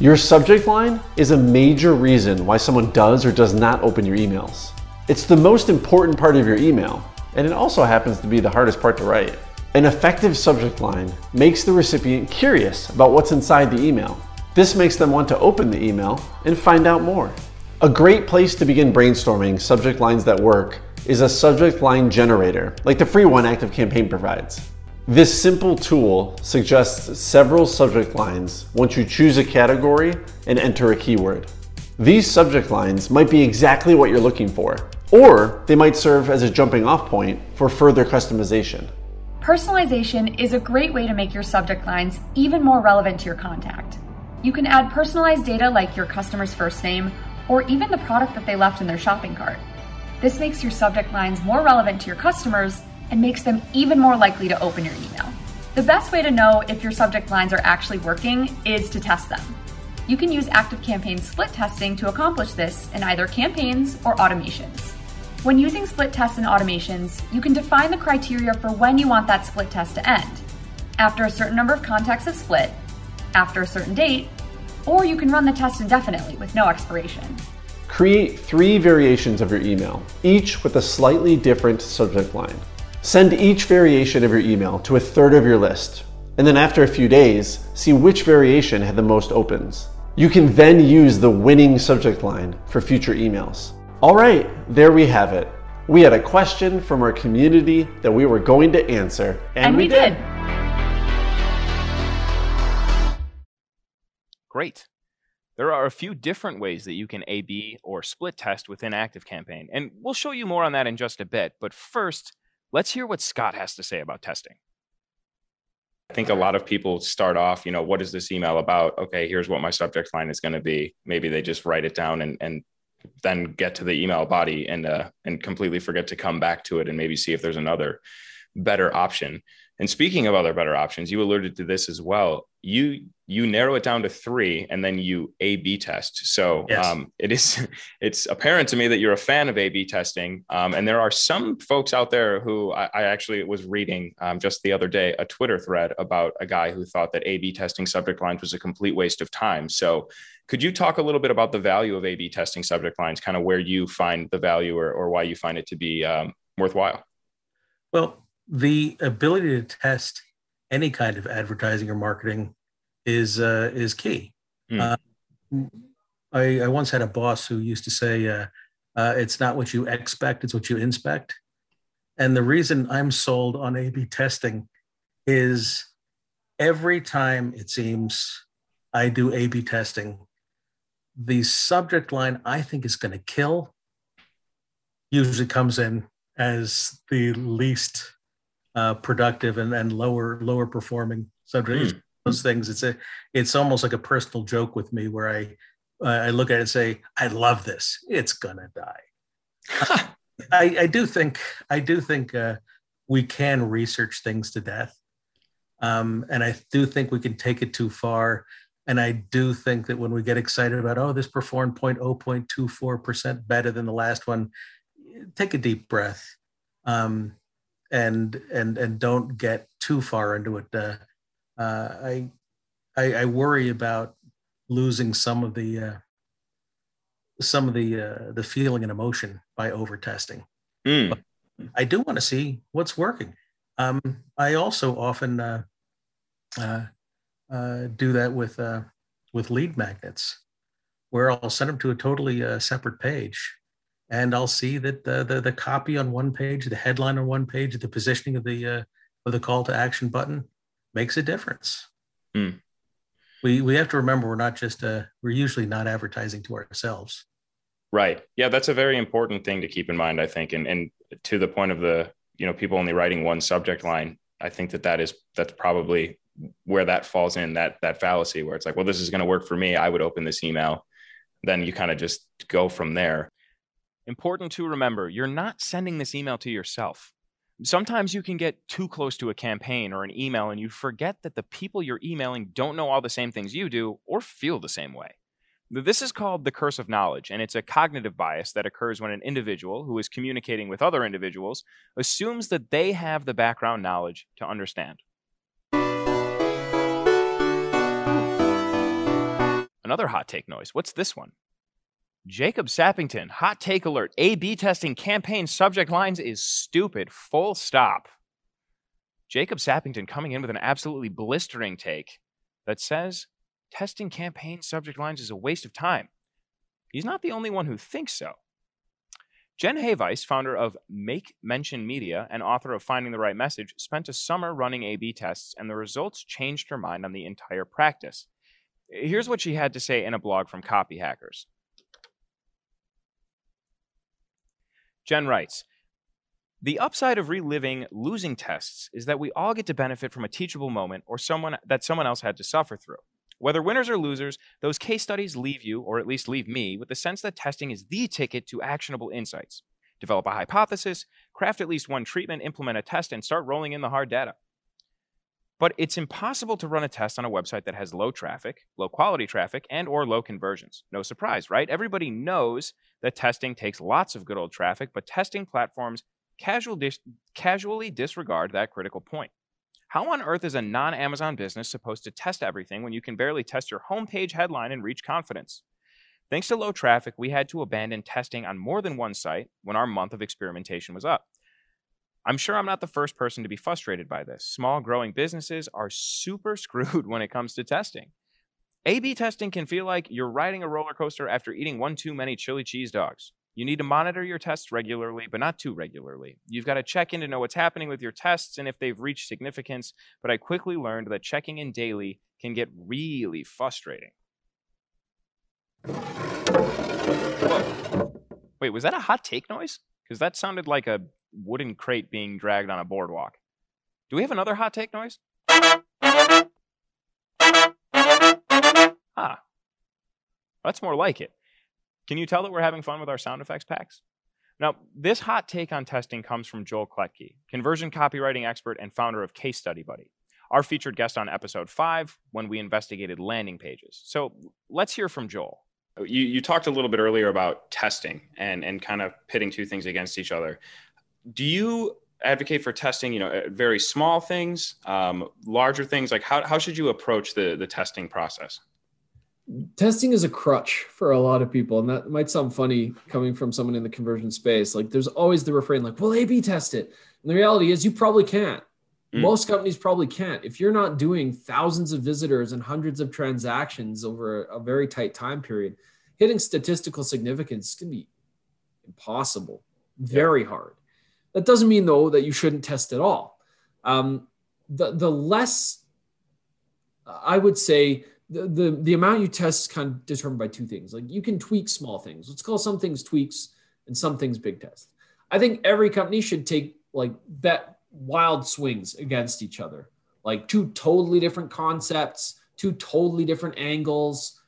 Your subject line is a major reason why someone does or does not open your emails. It's the most important part of your email and it also happens to be the hardest part to write. An effective subject line makes the recipient curious about what's inside the email. This makes them want to open the email and find out more. A great place to begin brainstorming subject lines that work is a subject line generator, like the free one ActiveCampaign provides. This simple tool suggests several subject lines once you choose a category and enter a keyword. These subject lines might be exactly what you're looking for, or they might serve as a jumping off point for further customization. Personalization is a great way to make your subject lines even more relevant to your contact. You can add personalized data like your customer's first name or even the product that they left in their shopping cart. This makes your subject lines more relevant to your customers and makes them even more likely to open your email. The best way to know if your subject lines are actually working is to test them. You can use ActiveCampaign split testing to accomplish this in either campaigns or automations. When using split tests and automations, you can define the criteria for when you want that split test to end. After a certain number of contacts have split, after a certain date, or you can run the test indefinitely with no expiration. Create three variations of your email, each with a slightly different subject line. Send each variation of your email to a third of your list, and then after a few days, see which variation had the most opens. You can then use the winning subject line for future emails. All right, there we have it. We had a question from our community that we were going to answer, and, and we, we did. did. Great. There are a few different ways that you can A B or split test within ActiveCampaign, and we'll show you more on that in just a bit. But first, let's hear what Scott has to say about testing. I think a lot of people start off, you know, what is this email about? Okay, here's what my subject line is going to be. Maybe they just write it down and, and then get to the email body and uh, and completely forget to come back to it and maybe see if there's another better option. And speaking of other better options, you alluded to this as well. You you narrow it down to three, and then you A B test. So yes. um, it is it's apparent to me that you're a fan of A B testing. Um, and there are some folks out there who I, I actually was reading um, just the other day a Twitter thread about a guy who thought that A B testing subject lines was a complete waste of time. So could you talk a little bit about the value of A B testing subject lines, kind of where you find the value or, or why you find it to be um, worthwhile? Well, the ability to test any kind of advertising or marketing is uh, is key. Mm. Uh, I, I, once had a boss who used to say, uh, uh, "It's not what you expect; it's what you inspect." And the reason I'm sold on A/B testing is every time it seems I do A/B testing, the subject line I think is going to kill usually comes in as the least uh, productive and, and lower lower performing subject. Mm. Those things. It's a it's almost like a personal joke with me where I I look at it and say I love this. It's gonna die. I, I do think I do think uh, we can research things to death, um, and I do think we can take it too far. And I do think that when we get excited about, oh, this performed 0.024% better than the last one, take a deep breath um, and and and don't get too far into it. Uh, uh, I, I, I worry about losing some of the uh, some of the uh, the feeling and emotion by over testing. Mm. I do want to see what's working. Um, I also often uh, uh, uh, do that with uh, with lead magnets, where I'll send them to a totally uh, separate page, and I'll see that the, the, the copy on one page, the headline on one page, the positioning of the uh, of the call to action button makes a difference. Mm. We we have to remember we're not just uh, we're usually not advertising to ourselves. Right. Yeah, that's a very important thing to keep in mind. I think, and and to the point of the you know people only writing one subject line, I think that that is that's probably where that falls in that that fallacy where it's like, well, this is going to work for me. I would open this email. Then you kind of just go from there. Important to remember, you're not sending this email to yourself. Sometimes you can get too close to a campaign or an email and you forget that the people you're emailing don't know all the same things you do or feel the same way. This is called the curse of knowledge, and it's a cognitive bias that occurs when an individual who is communicating with other individuals assumes that they have the background knowledge to understand. Another hot take noise. What's this one? Jacob Sappington, hot take alert. A B testing campaign subject lines is stupid. Full stop. Jacob Sappington coming in with an absolutely blistering take that says testing campaign subject lines is a waste of time. He's not the only one who thinks so. Jen Havice, founder of Make Mention Media and author of Finding the Right Message, spent a summer running A B tests, and the results changed her mind on the entire practice. Here's what she had to say in a blog from Copy Hackers. Jen writes The upside of reliving losing tests is that we all get to benefit from a teachable moment or someone that someone else had to suffer through. Whether winners or losers, those case studies leave you, or at least leave me, with the sense that testing is the ticket to actionable insights. Develop a hypothesis, craft at least one treatment, implement a test, and start rolling in the hard data. But it's impossible to run a test on a website that has low traffic, low quality traffic, and or low conversions. No surprise, right? Everybody knows that testing takes lots of good old traffic, but testing platforms casual dis- casually disregard that critical point. How on earth is a non Amazon business supposed to test everything when you can barely test your homepage headline and reach confidence? Thanks to low traffic, we had to abandon testing on more than one site when our month of experimentation was up. I'm sure I'm not the first person to be frustrated by this. Small growing businesses are super screwed when it comes to testing. A B testing can feel like you're riding a roller coaster after eating one too many chili cheese dogs. You need to monitor your tests regularly, but not too regularly. You've got to check in to know what's happening with your tests and if they've reached significance, but I quickly learned that checking in daily can get really frustrating. Whoa. Wait, was that a hot take noise? Because that sounded like a wooden crate being dragged on a boardwalk. Do we have another hot take noise? Ah, that's more like it. Can you tell that we're having fun with our sound effects packs? Now, this hot take on testing comes from Joel Klettke, conversion copywriting expert and founder of Case Study Buddy, our featured guest on episode five when we investigated landing pages. So let's hear from Joel. You, you talked a little bit earlier about testing and, and kind of pitting two things against each other. Do you advocate for testing, you know, uh, very small things, um, larger things? Like how, how should you approach the, the testing process? testing is a crutch for a lot of people and that might sound funny coming from someone in the conversion space like there's always the refrain like well a b test it and the reality is you probably can't mm. most companies probably can't if you're not doing thousands of visitors and hundreds of transactions over a, a very tight time period hitting statistical significance can be impossible very yeah. hard that doesn't mean though that you shouldn't test at all um, the, the less i would say the, the the amount you test is kind of determined by two things. Like you can tweak small things. Let's call some things tweaks and some things big tests. I think every company should take like bet wild swings against each other. Like two totally different concepts, two totally different angles,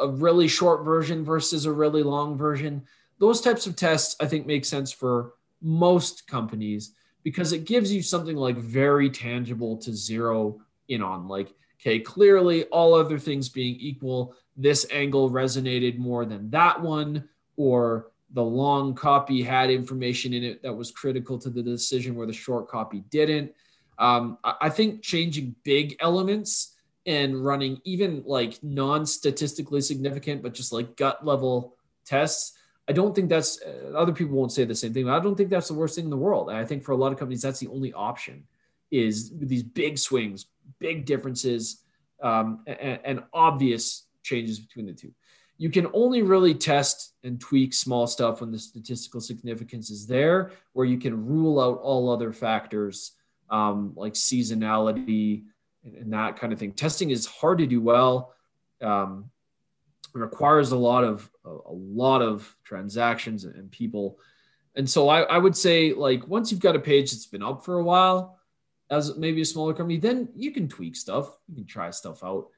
a really short version versus a really long version. those types of tests I think make sense for most companies because it gives you something like very tangible to zero in on. Like, okay, clearly all other things being equal, this angle resonated more than that one, or the long copy had information in it that was critical to the decision where the short copy didn't. Um, I think changing big elements and running even like non statistically significant, but just like gut level tests. I don't think that's uh, other people won't say the same thing, I don't think that's the worst thing in the world. And I think for a lot of companies, that's the only option is these big swings, big differences, um, and, and obvious changes between the two. You can only really test and tweak small stuff when the statistical significance is there, where you can rule out all other factors um, like seasonality, and that kind of thing. Testing is hard to do well. Um, requires a lot of a, a lot of transactions and people. And so I, I would say like once you've got a page that's been up for a while, as maybe a smaller company, then you can tweak stuff. You can try stuff out,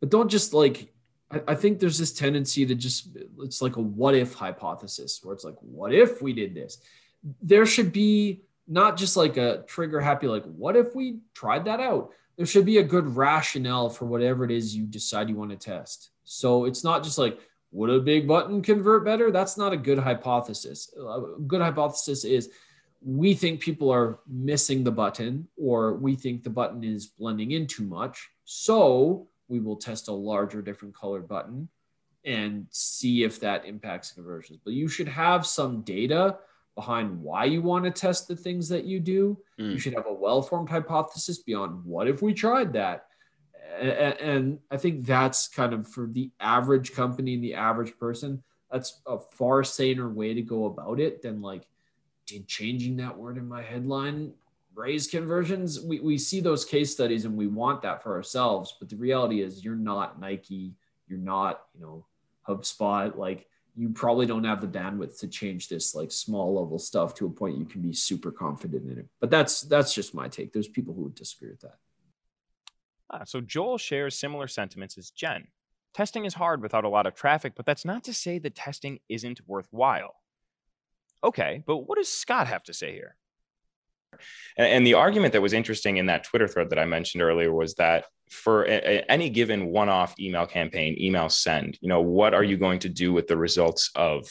but don't just like. I, I think there's this tendency to just it's like a what if hypothesis where it's like what if we did this. There should be not just like a trigger happy like what if we tried that out there should be a good rationale for whatever it is you decide you want to test. So it's not just like, would a big button convert better? That's not a good hypothesis. A good hypothesis is we think people are missing the button or we think the button is blending in too much. So we will test a larger, different colored button and see if that impacts conversions. But you should have some data behind why you want to test the things that you do. Mm. You should have a well formed hypothesis beyond what if we tried that? And, I think that's kind of for the average company and the average person, that's a far saner way to go about it than like, did changing that word in my headline raise conversions? We, we see those case studies and we want that for ourselves. But the reality is, you're not Nike, you're not, you know, HubSpot. Like, you probably don't have the bandwidth to change this like small level stuff to a point you can be super confident in it. But that's that's just my take. There's people who would disagree with that. Ah, so Joel shares similar sentiments as Jen. Testing is hard without a lot of traffic, but that's not to say that testing isn't worthwhile. Okay, but what does Scott have to say here? And, the argument that was interesting in that Twitter thread that I mentioned earlier was that for a, any given one-off email campaign, email send, you know, what are you going to do with the results of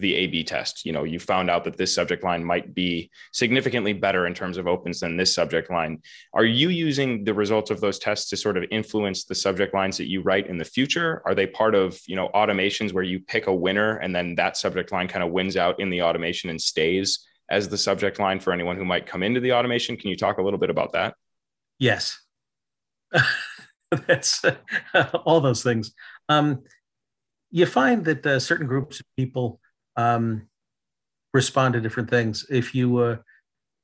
the A/B test? You know, you found out that this subject line might be significantly better in terms of opens than this subject line. Are you using the results of those tests to sort of influence the subject lines that you write in the future? Are they part of you know automations where you pick a winner and then that subject line kind of wins out in the automation and stays as the subject line for anyone who might come into the automation? Can you talk a little bit about that? Yes. That's all those things. Um, you find that uh, certain groups of people um, respond to different things. If you uh,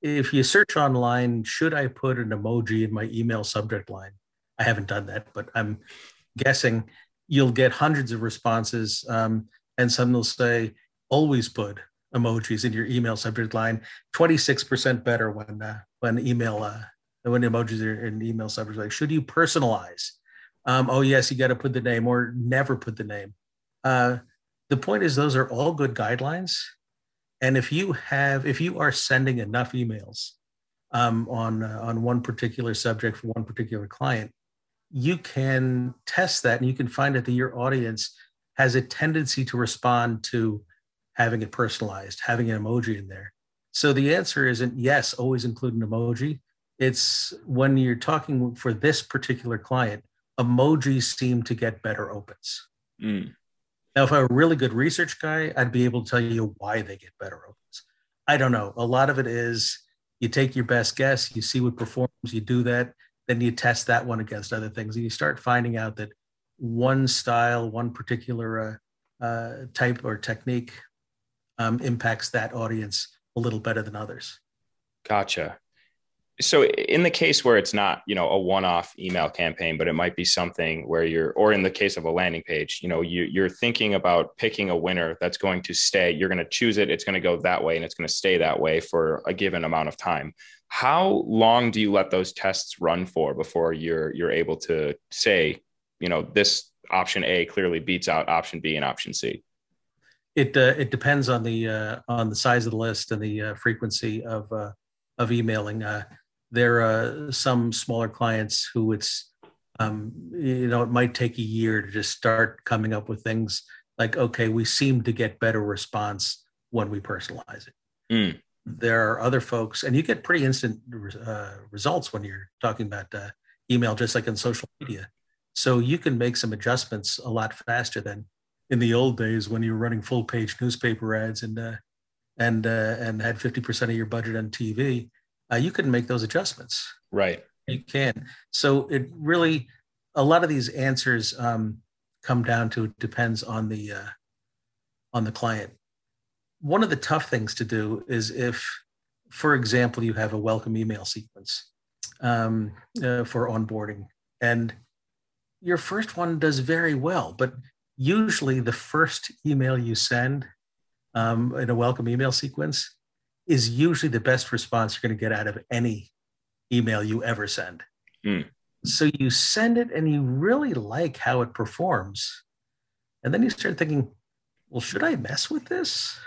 if you search online, should I put an emoji in my email subject line? I haven't done that, but I'm guessing you'll get hundreds of responses, um, and some will say always put emojis in your email subject line. Twenty six percent better when uh, when email uh, when emojis are in email subject like should you personalize um, oh yes you got to put the name or never put the name uh, the point is those are all good guidelines and if you have if you are sending enough emails um, on uh, on one particular subject for one particular client you can test that and you can find out that your audience has a tendency to respond to having it personalized having an emoji in there so the answer isn't yes always include an emoji it's when you're talking for this particular client, emojis seem to get better opens. Mm. Now, if I'm a really good research guy, I'd be able to tell you why they get better opens. I don't know. A lot of it is you take your best guess, you see what performs, you do that, then you test that one against other things, and you start finding out that one style, one particular uh, uh, type or technique um, impacts that audience a little better than others. Gotcha so in the case where it's not you know a one-off email campaign but it might be something where you're or in the case of a landing page you know you, you're thinking about picking a winner that's going to stay you're going to choose it it's going to go that way and it's going to stay that way for a given amount of time how long do you let those tests run for before you're you're able to say you know this option a clearly beats out option b and option c it uh, it depends on the uh, on the size of the list and the uh, frequency of uh, of emailing. Uh, there are some smaller clients who it's um, you know it might take a year to just start coming up with things like okay we seem to get better response when we personalize it. Mm. There are other folks, and you get pretty instant uh, results when you're talking about uh, email, just like in social media. So you can make some adjustments a lot faster than in the old days when you were running full page newspaper ads and uh, and uh, and had 50% of your budget on TV. Uh, you can make those adjustments. Right. You can. So it really, a lot of these answers um, come down to depends on the uh, on the client one of the tough things to do is if, for example, you have a welcome email sequence um, uh, for onboarding, and your first one does very well, but usually the first email you send um, in a welcome email sequence is usually the best response you're going to get out of any email you ever send. Mm. So you send it and you really like how it performs. And then you start thinking, well, should I mess with this?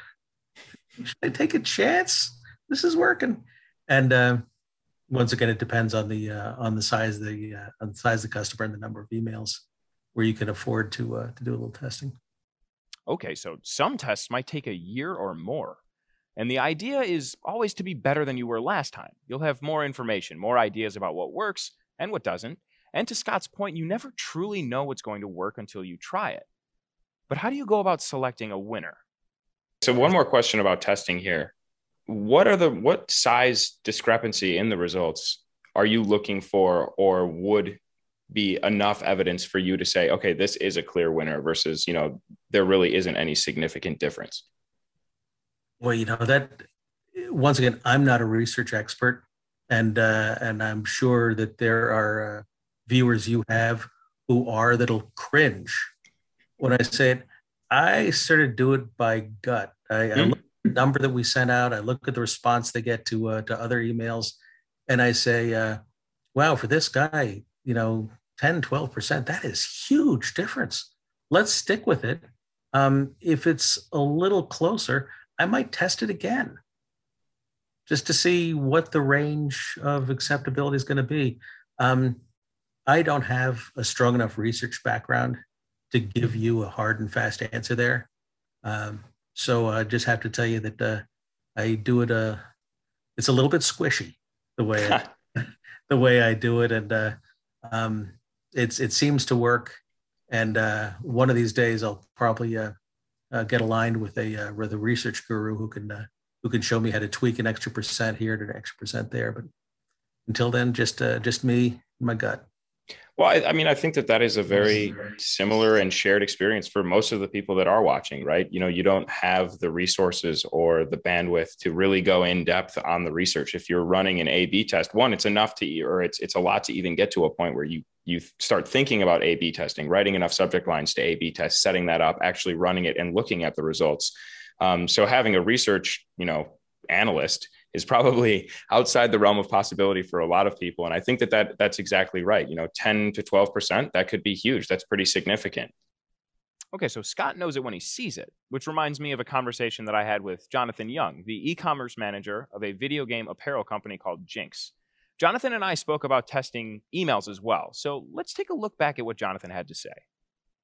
should I take a chance? This is working. And uh, once again, it depends on the uh, on the size of the uh, on the size of the customer and the number of emails where you can afford to uh, to do a little testing. Okay, so some tests might take a year or more. And the idea is always to be better than you were last time. You'll have more information, more ideas about what works and what doesn't. And to Scott's point, you never truly know what's going to work until you try it. But how do you go about selecting a winner? So one more question about testing here. What are the what size discrepancy in the results are you looking for or would be enough evidence for you to say, okay, this is a clear winner versus, you know, there really isn't any significant difference? Well, you know, that once again, I'm not a research expert and uh, and I'm sure that there are uh, viewers you have who are that'll cringe when I say it. I sort of do it by gut. I, mm-hmm. I hmm. look at the number that we sent out. I look at the response they get to uh, to other emails, and I say, uh, "Wow, for this guy, you know, 10, 12 percent. That is huge difference. Let's stick with it. Um, if it's a little closer, I might test it again, just to see what the range of acceptability is going to be." Um, I don't have a strong enough research background to give you a hard and fast answer there. Um, so I just have to tell you that uh, I do it. Uh, it's a little bit squishy the way I, the way I do it, and uh, um, it's it seems to work. And uh, one of these days, I'll probably uh, uh, get aligned with a with a research guru who can who can show me how to tweak an extra percent here to an extra percent there. But until then, just just me, my gut. Well, I, I, mean, I think that that is a very similar and shared experience for most of the people that are watching, right? You know, you don't have the resources or the bandwidth to really go in depth on the research. If you're running an A/B test, one, it's enough to, or it's it's a lot to even get to a point where you you start thinking about A/B testing, writing enough subject lines to A/B test, setting that up, actually running it, and looking at the results. Um, so having a research, you know, analyst is probably outside the realm of possibility for a lot of people. And I think that, that that's exactly right. You know, 10 to 12%, that could be huge. That's pretty significant. Okay, so Scott knows it when he sees it, which reminds me of a conversation that I had with Jonathan Young, the e commerce manager of a video game apparel company called Jinx. Jonathan and I spoke about testing emails as well. So let's take a look back at what Jonathan had to say.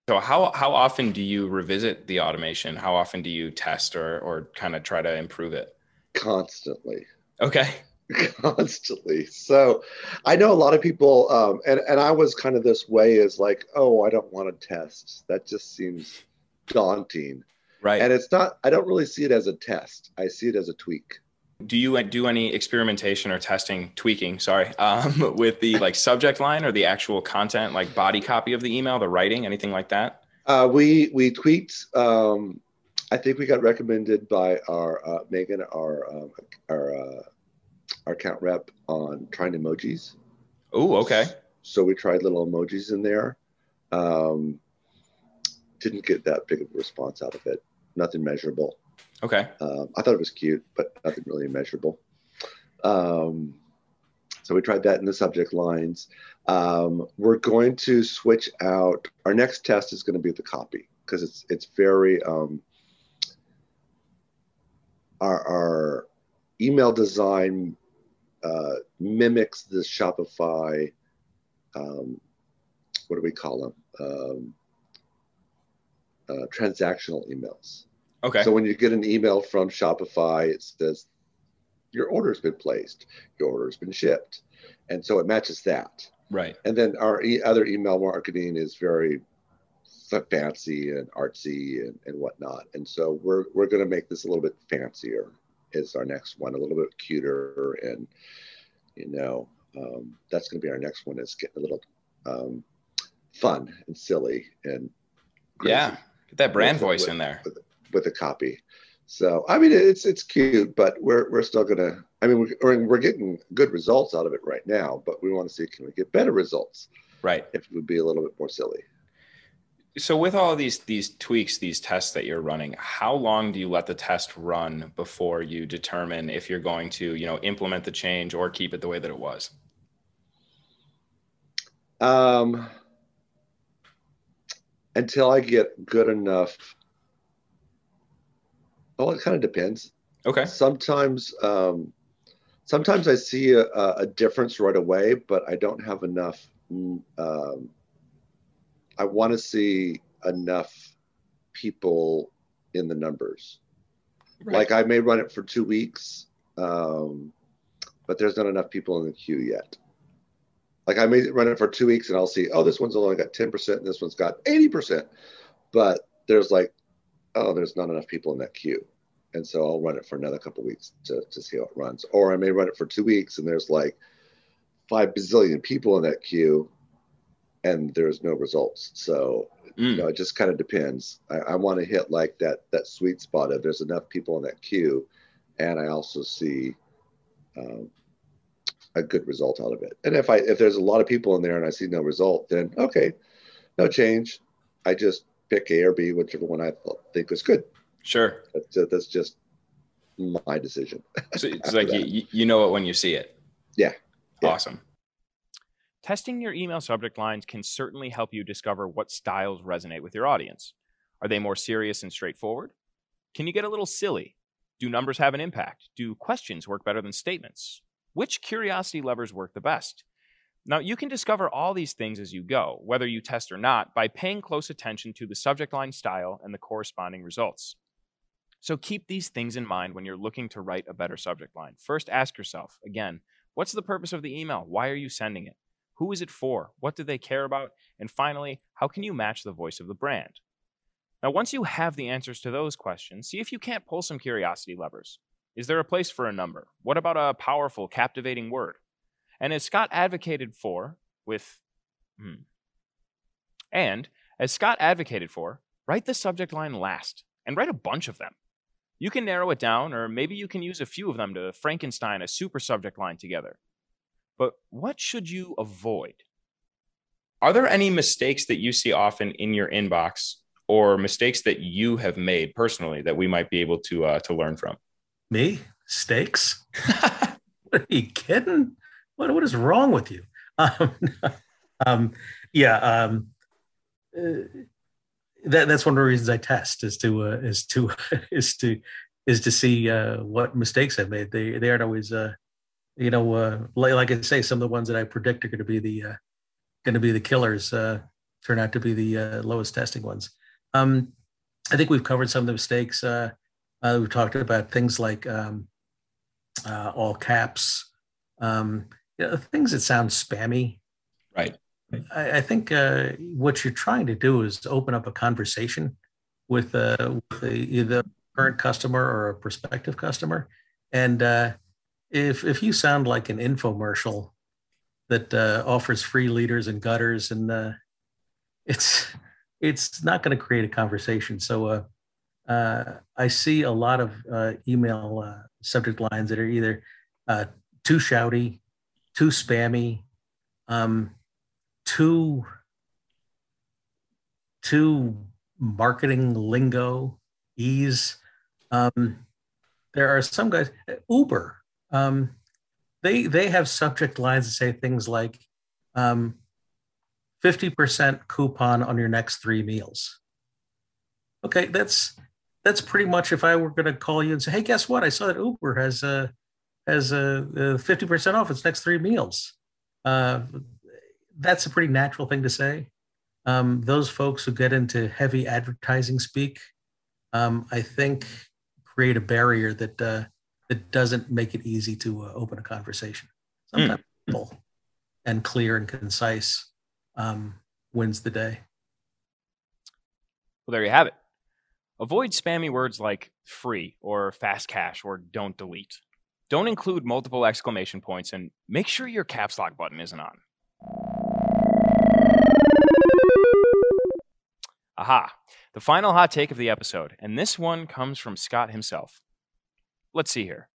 So how how often do you revisit the automation? How often do you test or or kind of try to improve it? Constantly. Okay. Constantly. So I know a lot of people, um, and, and I was kind of this way is like, oh, I don't want to test. That just seems daunting. Right. And it's not, I don't really see it as a test. I see it as a tweak. Do you do any experimentation or testing, tweaking, sorry, um, with the like subject line or the actual content, like body copy of the email, the writing, anything like that? Uh, we we tweaked um, I think we got recommended by our uh, Megan, our um, our uh, our account rep on trying emojis. Oh, okay. So we tried little emojis in there. Um, didn't get that big of a response out of it. Nothing measurable. Okay. Um, I thought it was cute, but nothing really measurable. Um, so we tried that in the subject lines. Um, we're going to switch out. Our next test is going to be the copy because it's it's very um, our, our email design uh, mimics the Shopify. Um, what do we call them? Um, uh, transactional emails. Okay. So when you get an email from Shopify, it says your order's been placed, your order's been shipped, and so it matches that. Right. And then our e- other email marketing is very fancy and artsy and, and whatnot. And so we're we're going to make this a little bit fancier. Is our next one a little bit cuter and you know um, that's going to be our next one. Is getting a little um, fun and silly and crazy Yeah. Get that brand with- voice with- in there. with, with the copy. So I mean, it's it's cute, but we're we're still gonna. I mean, we're we're- we're getting good results out of it right now, but we want to see can we get better results Right. if it would be a little bit more silly. So with all these these tweaks, these tests that you're running, how long do you let the test run before you determine if you're going to, you know, implement the change or keep it the way that it was? Um, until I get good enough. Well, it kind of depends. Okay. Sometimes, um, sometimes I see a, a difference right away, but I don't have enough. mm, Um, I want to see enough people in the numbers. Right. Like I may run it for two weeks, um, but there's not enough people in the queue yet. Like I may run it for two weeks and I'll see, oh, this one's only got 10% and this one's got 80%. But there's like, oh, there's not enough people in that queue. And so I'll run it for another couple weeks to, to see how it runs. Or I may run it for two weeks and there's like five bazillion people in that queue and there's no results. So Mm. you know, it just kind of depends. I, I want to hit like that that sweet spot of there's enough people in that queue, and I also see um, a good result out of it. And if I if there's a lot of people in there and I see no result, then okay, no change. I just pick A or B, whichever one I think was good. Sure. That's, uh, that's just my decision. So it's like you, you know it when you see it. Yeah. Yeah. Awesome. Testing your email subject lines can certainly help you discover what styles resonate with your audience. Are they more serious and straightforward? Can you get a little silly? Do numbers have an impact? Do questions work better than statements? Which curiosity levers work the best? Now, you can discover all these things as you go, whether you test or not, by paying close attention to the subject line style and the corresponding results. So keep these things in mind when you're looking to write a better subject line. First, ask yourself again, what's the purpose of the email? Why are you sending it? Who is it for? What do they care about? And finally, how can you match the voice of the brand? Now, once you have the answers to those questions, see if you can't pull some curiosity levers. Is there a place for a number? What about a powerful, captivating word? And as Scott advocated for, with, hmm, and as Scott advocated for, write the subject line last and write a bunch of them. You can narrow it down, or maybe you can use a few of them to Frankenstein a super subject line together. But what should you avoid? Are there any mistakes that you see often in your inbox or mistakes that you have made personally that we might be able to uh, to learn from? Me? Steaks? what are you kidding? What, what is wrong with you? Um, um, yeah, um, uh, that, that's one of the reasons I test is to uh, is to is to is to see uh, what mistakes I've made. They they aren't always uh, you know uh, like, like I say, some of the ones that I predict are going to be the uh, going to be the killers uh, turn out to be the uh, lowest testing ones. Um, I think we've covered some of the mistakes. Uh, uh, we've talked about things like um, uh, all caps, um, you know, things that sound spammy. Right. I, I think uh, what you're trying to do is open up a conversation with, uh, with a, either a current customer or a prospective customer. And uh, if, if you sound like an infomercial that uh, offers free leaders and gutters, and uh, it's it's not going to create a conversation. So uh, uh, I see a lot of uh, email uh, subject lines that are either too shouty, too spammy, um, too too marketing lingo, ease. Um, there are some guys, Uber. Um, they they have subject lines that say things like um, 50% coupon on your next three meals. Okay, that's that's pretty much if I were going to call you and say, "Hey, guess what? I saw that Uber has a has a fifty percent off its next three meals." Uh, that's a pretty natural thing to say. Um, those folks who get into heavy advertising speak, um, I think, create a barrier that uh, that doesn't make it easy to uh, open a conversation. Sometimes mm. simple and clear and concise um, wins the day. Well, there you have it. Avoid spammy words like free or fast cash or don't delete. Don't include multiple exclamation points and make sure your caps lock button isn't on. Aha, the final hot take of the episode, and this one comes from Scott himself. Let's see here.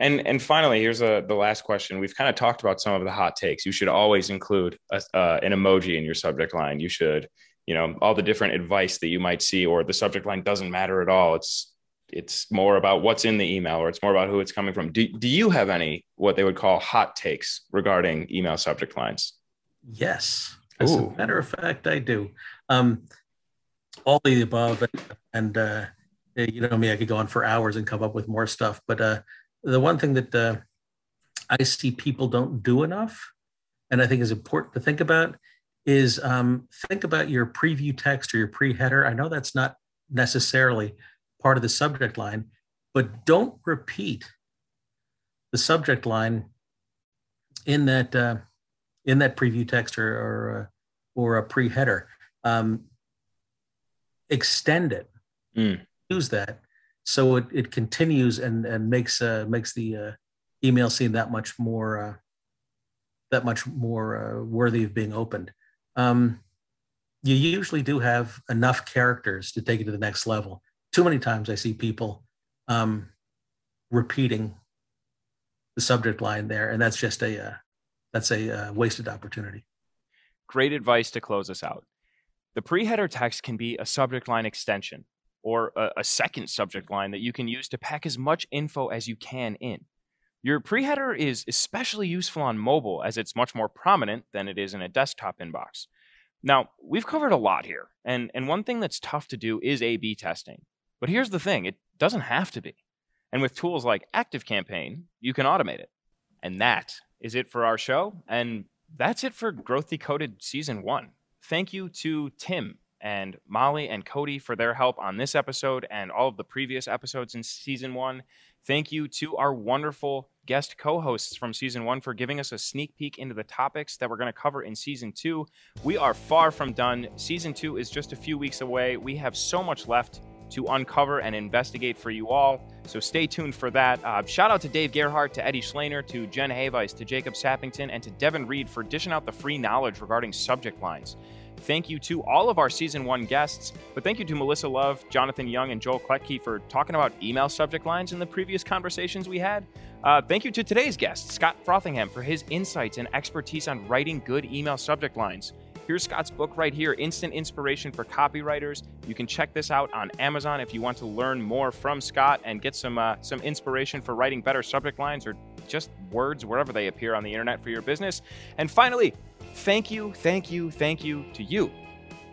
And and finally, here's a, the last question. We've kind of talked about some of the hot takes. You should always include a, uh, an emoji in your subject line. You should you know all the different advice that you might see or the subject line doesn't matter at all it's it's more about what's in the email or it's more about who it's coming from do, do you have any what they would call hot takes regarding email subject lines yes as Ooh. a matter of fact i do um, all the above and, and uh, you know me i could go on for hours and come up with more stuff but uh, the one thing that uh, i see people don't do enough and i think is important to think about is um, think about your preview text or your pre-header. I know that's not necessarily part of the subject line, but don't repeat the subject line in that uh, in that preview text or or, uh, or a pre-header. Um, extend it. Mm. Use that so it, it continues and and makes uh, makes the uh, email seem that much more uh, that much more uh, worthy of being opened um, you usually do have enough characters to take it to the next level. Too many times I see people um, repeating the subject line there, and that's just a uh, that's a uh, wasted opportunity. Great advice to close us out. The pre-header text can be a subject line extension or a, a second subject line that you can use to pack as much info as you can in. Your preheader is especially useful on mobile as it's much more prominent than it is in a desktop inbox. Now, we've covered a lot here, and, and one thing that's tough to do is A B testing. But here's the thing it doesn't have to be. And with tools like ActiveCampaign, you can automate it. And that is it for our show. And that's it for Growth Decoded Season 1. Thank you to Tim and Molly and Cody for their help on this episode and all of the previous episodes in Season 1. Thank you to our wonderful guest co hosts from season one for giving us a sneak peek into the topics that we're going to cover in season two. We are far from done. Season two is just a few weeks away. We have so much left to uncover and investigate for you all. So stay tuned for that. Uh, shout out to Dave Gerhardt, to Eddie Shleyner, to Jen Havice, to Jacob Sappington, and to Devin Reed for dishing out the free knowledge regarding subject lines. Thank you to all of our season one guests, but thank you to Melissa Love, Jonathan Young, and Joel Klettke for talking about email subject lines in the previous conversations we had. Uh, thank you to today's guest, Scott Frothingham, for his insights and expertise on writing good email subject lines. Here's Scott's book right here, Instant Inspiration for Copywriters. You can check this out on Amazon if you want to learn more from Scott and get some uh, some inspiration for writing better subject lines or just words wherever they appear on the internet for your business. And finally, Thank you, thank you, thank you to you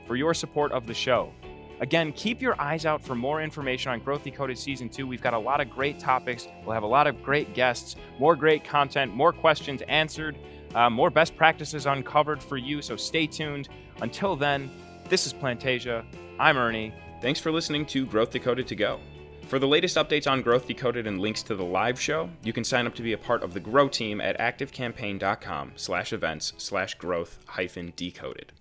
for your support of the show. Again, keep your eyes out for more information on Growth Decoded Season 2. We've got a lot of great topics. We'll have a lot of great guests, more great content, more questions answered, uh, more best practices uncovered for you. So stay tuned. Until then, this is Plantasia. I'm Ernie. Thanks for listening to Growth Decoded to Go. For the latest updates on Growth Decoded and links to the live show, you can sign up to be a part of the Grow team at activecampaign.com slash events slash growth hyphen decoded.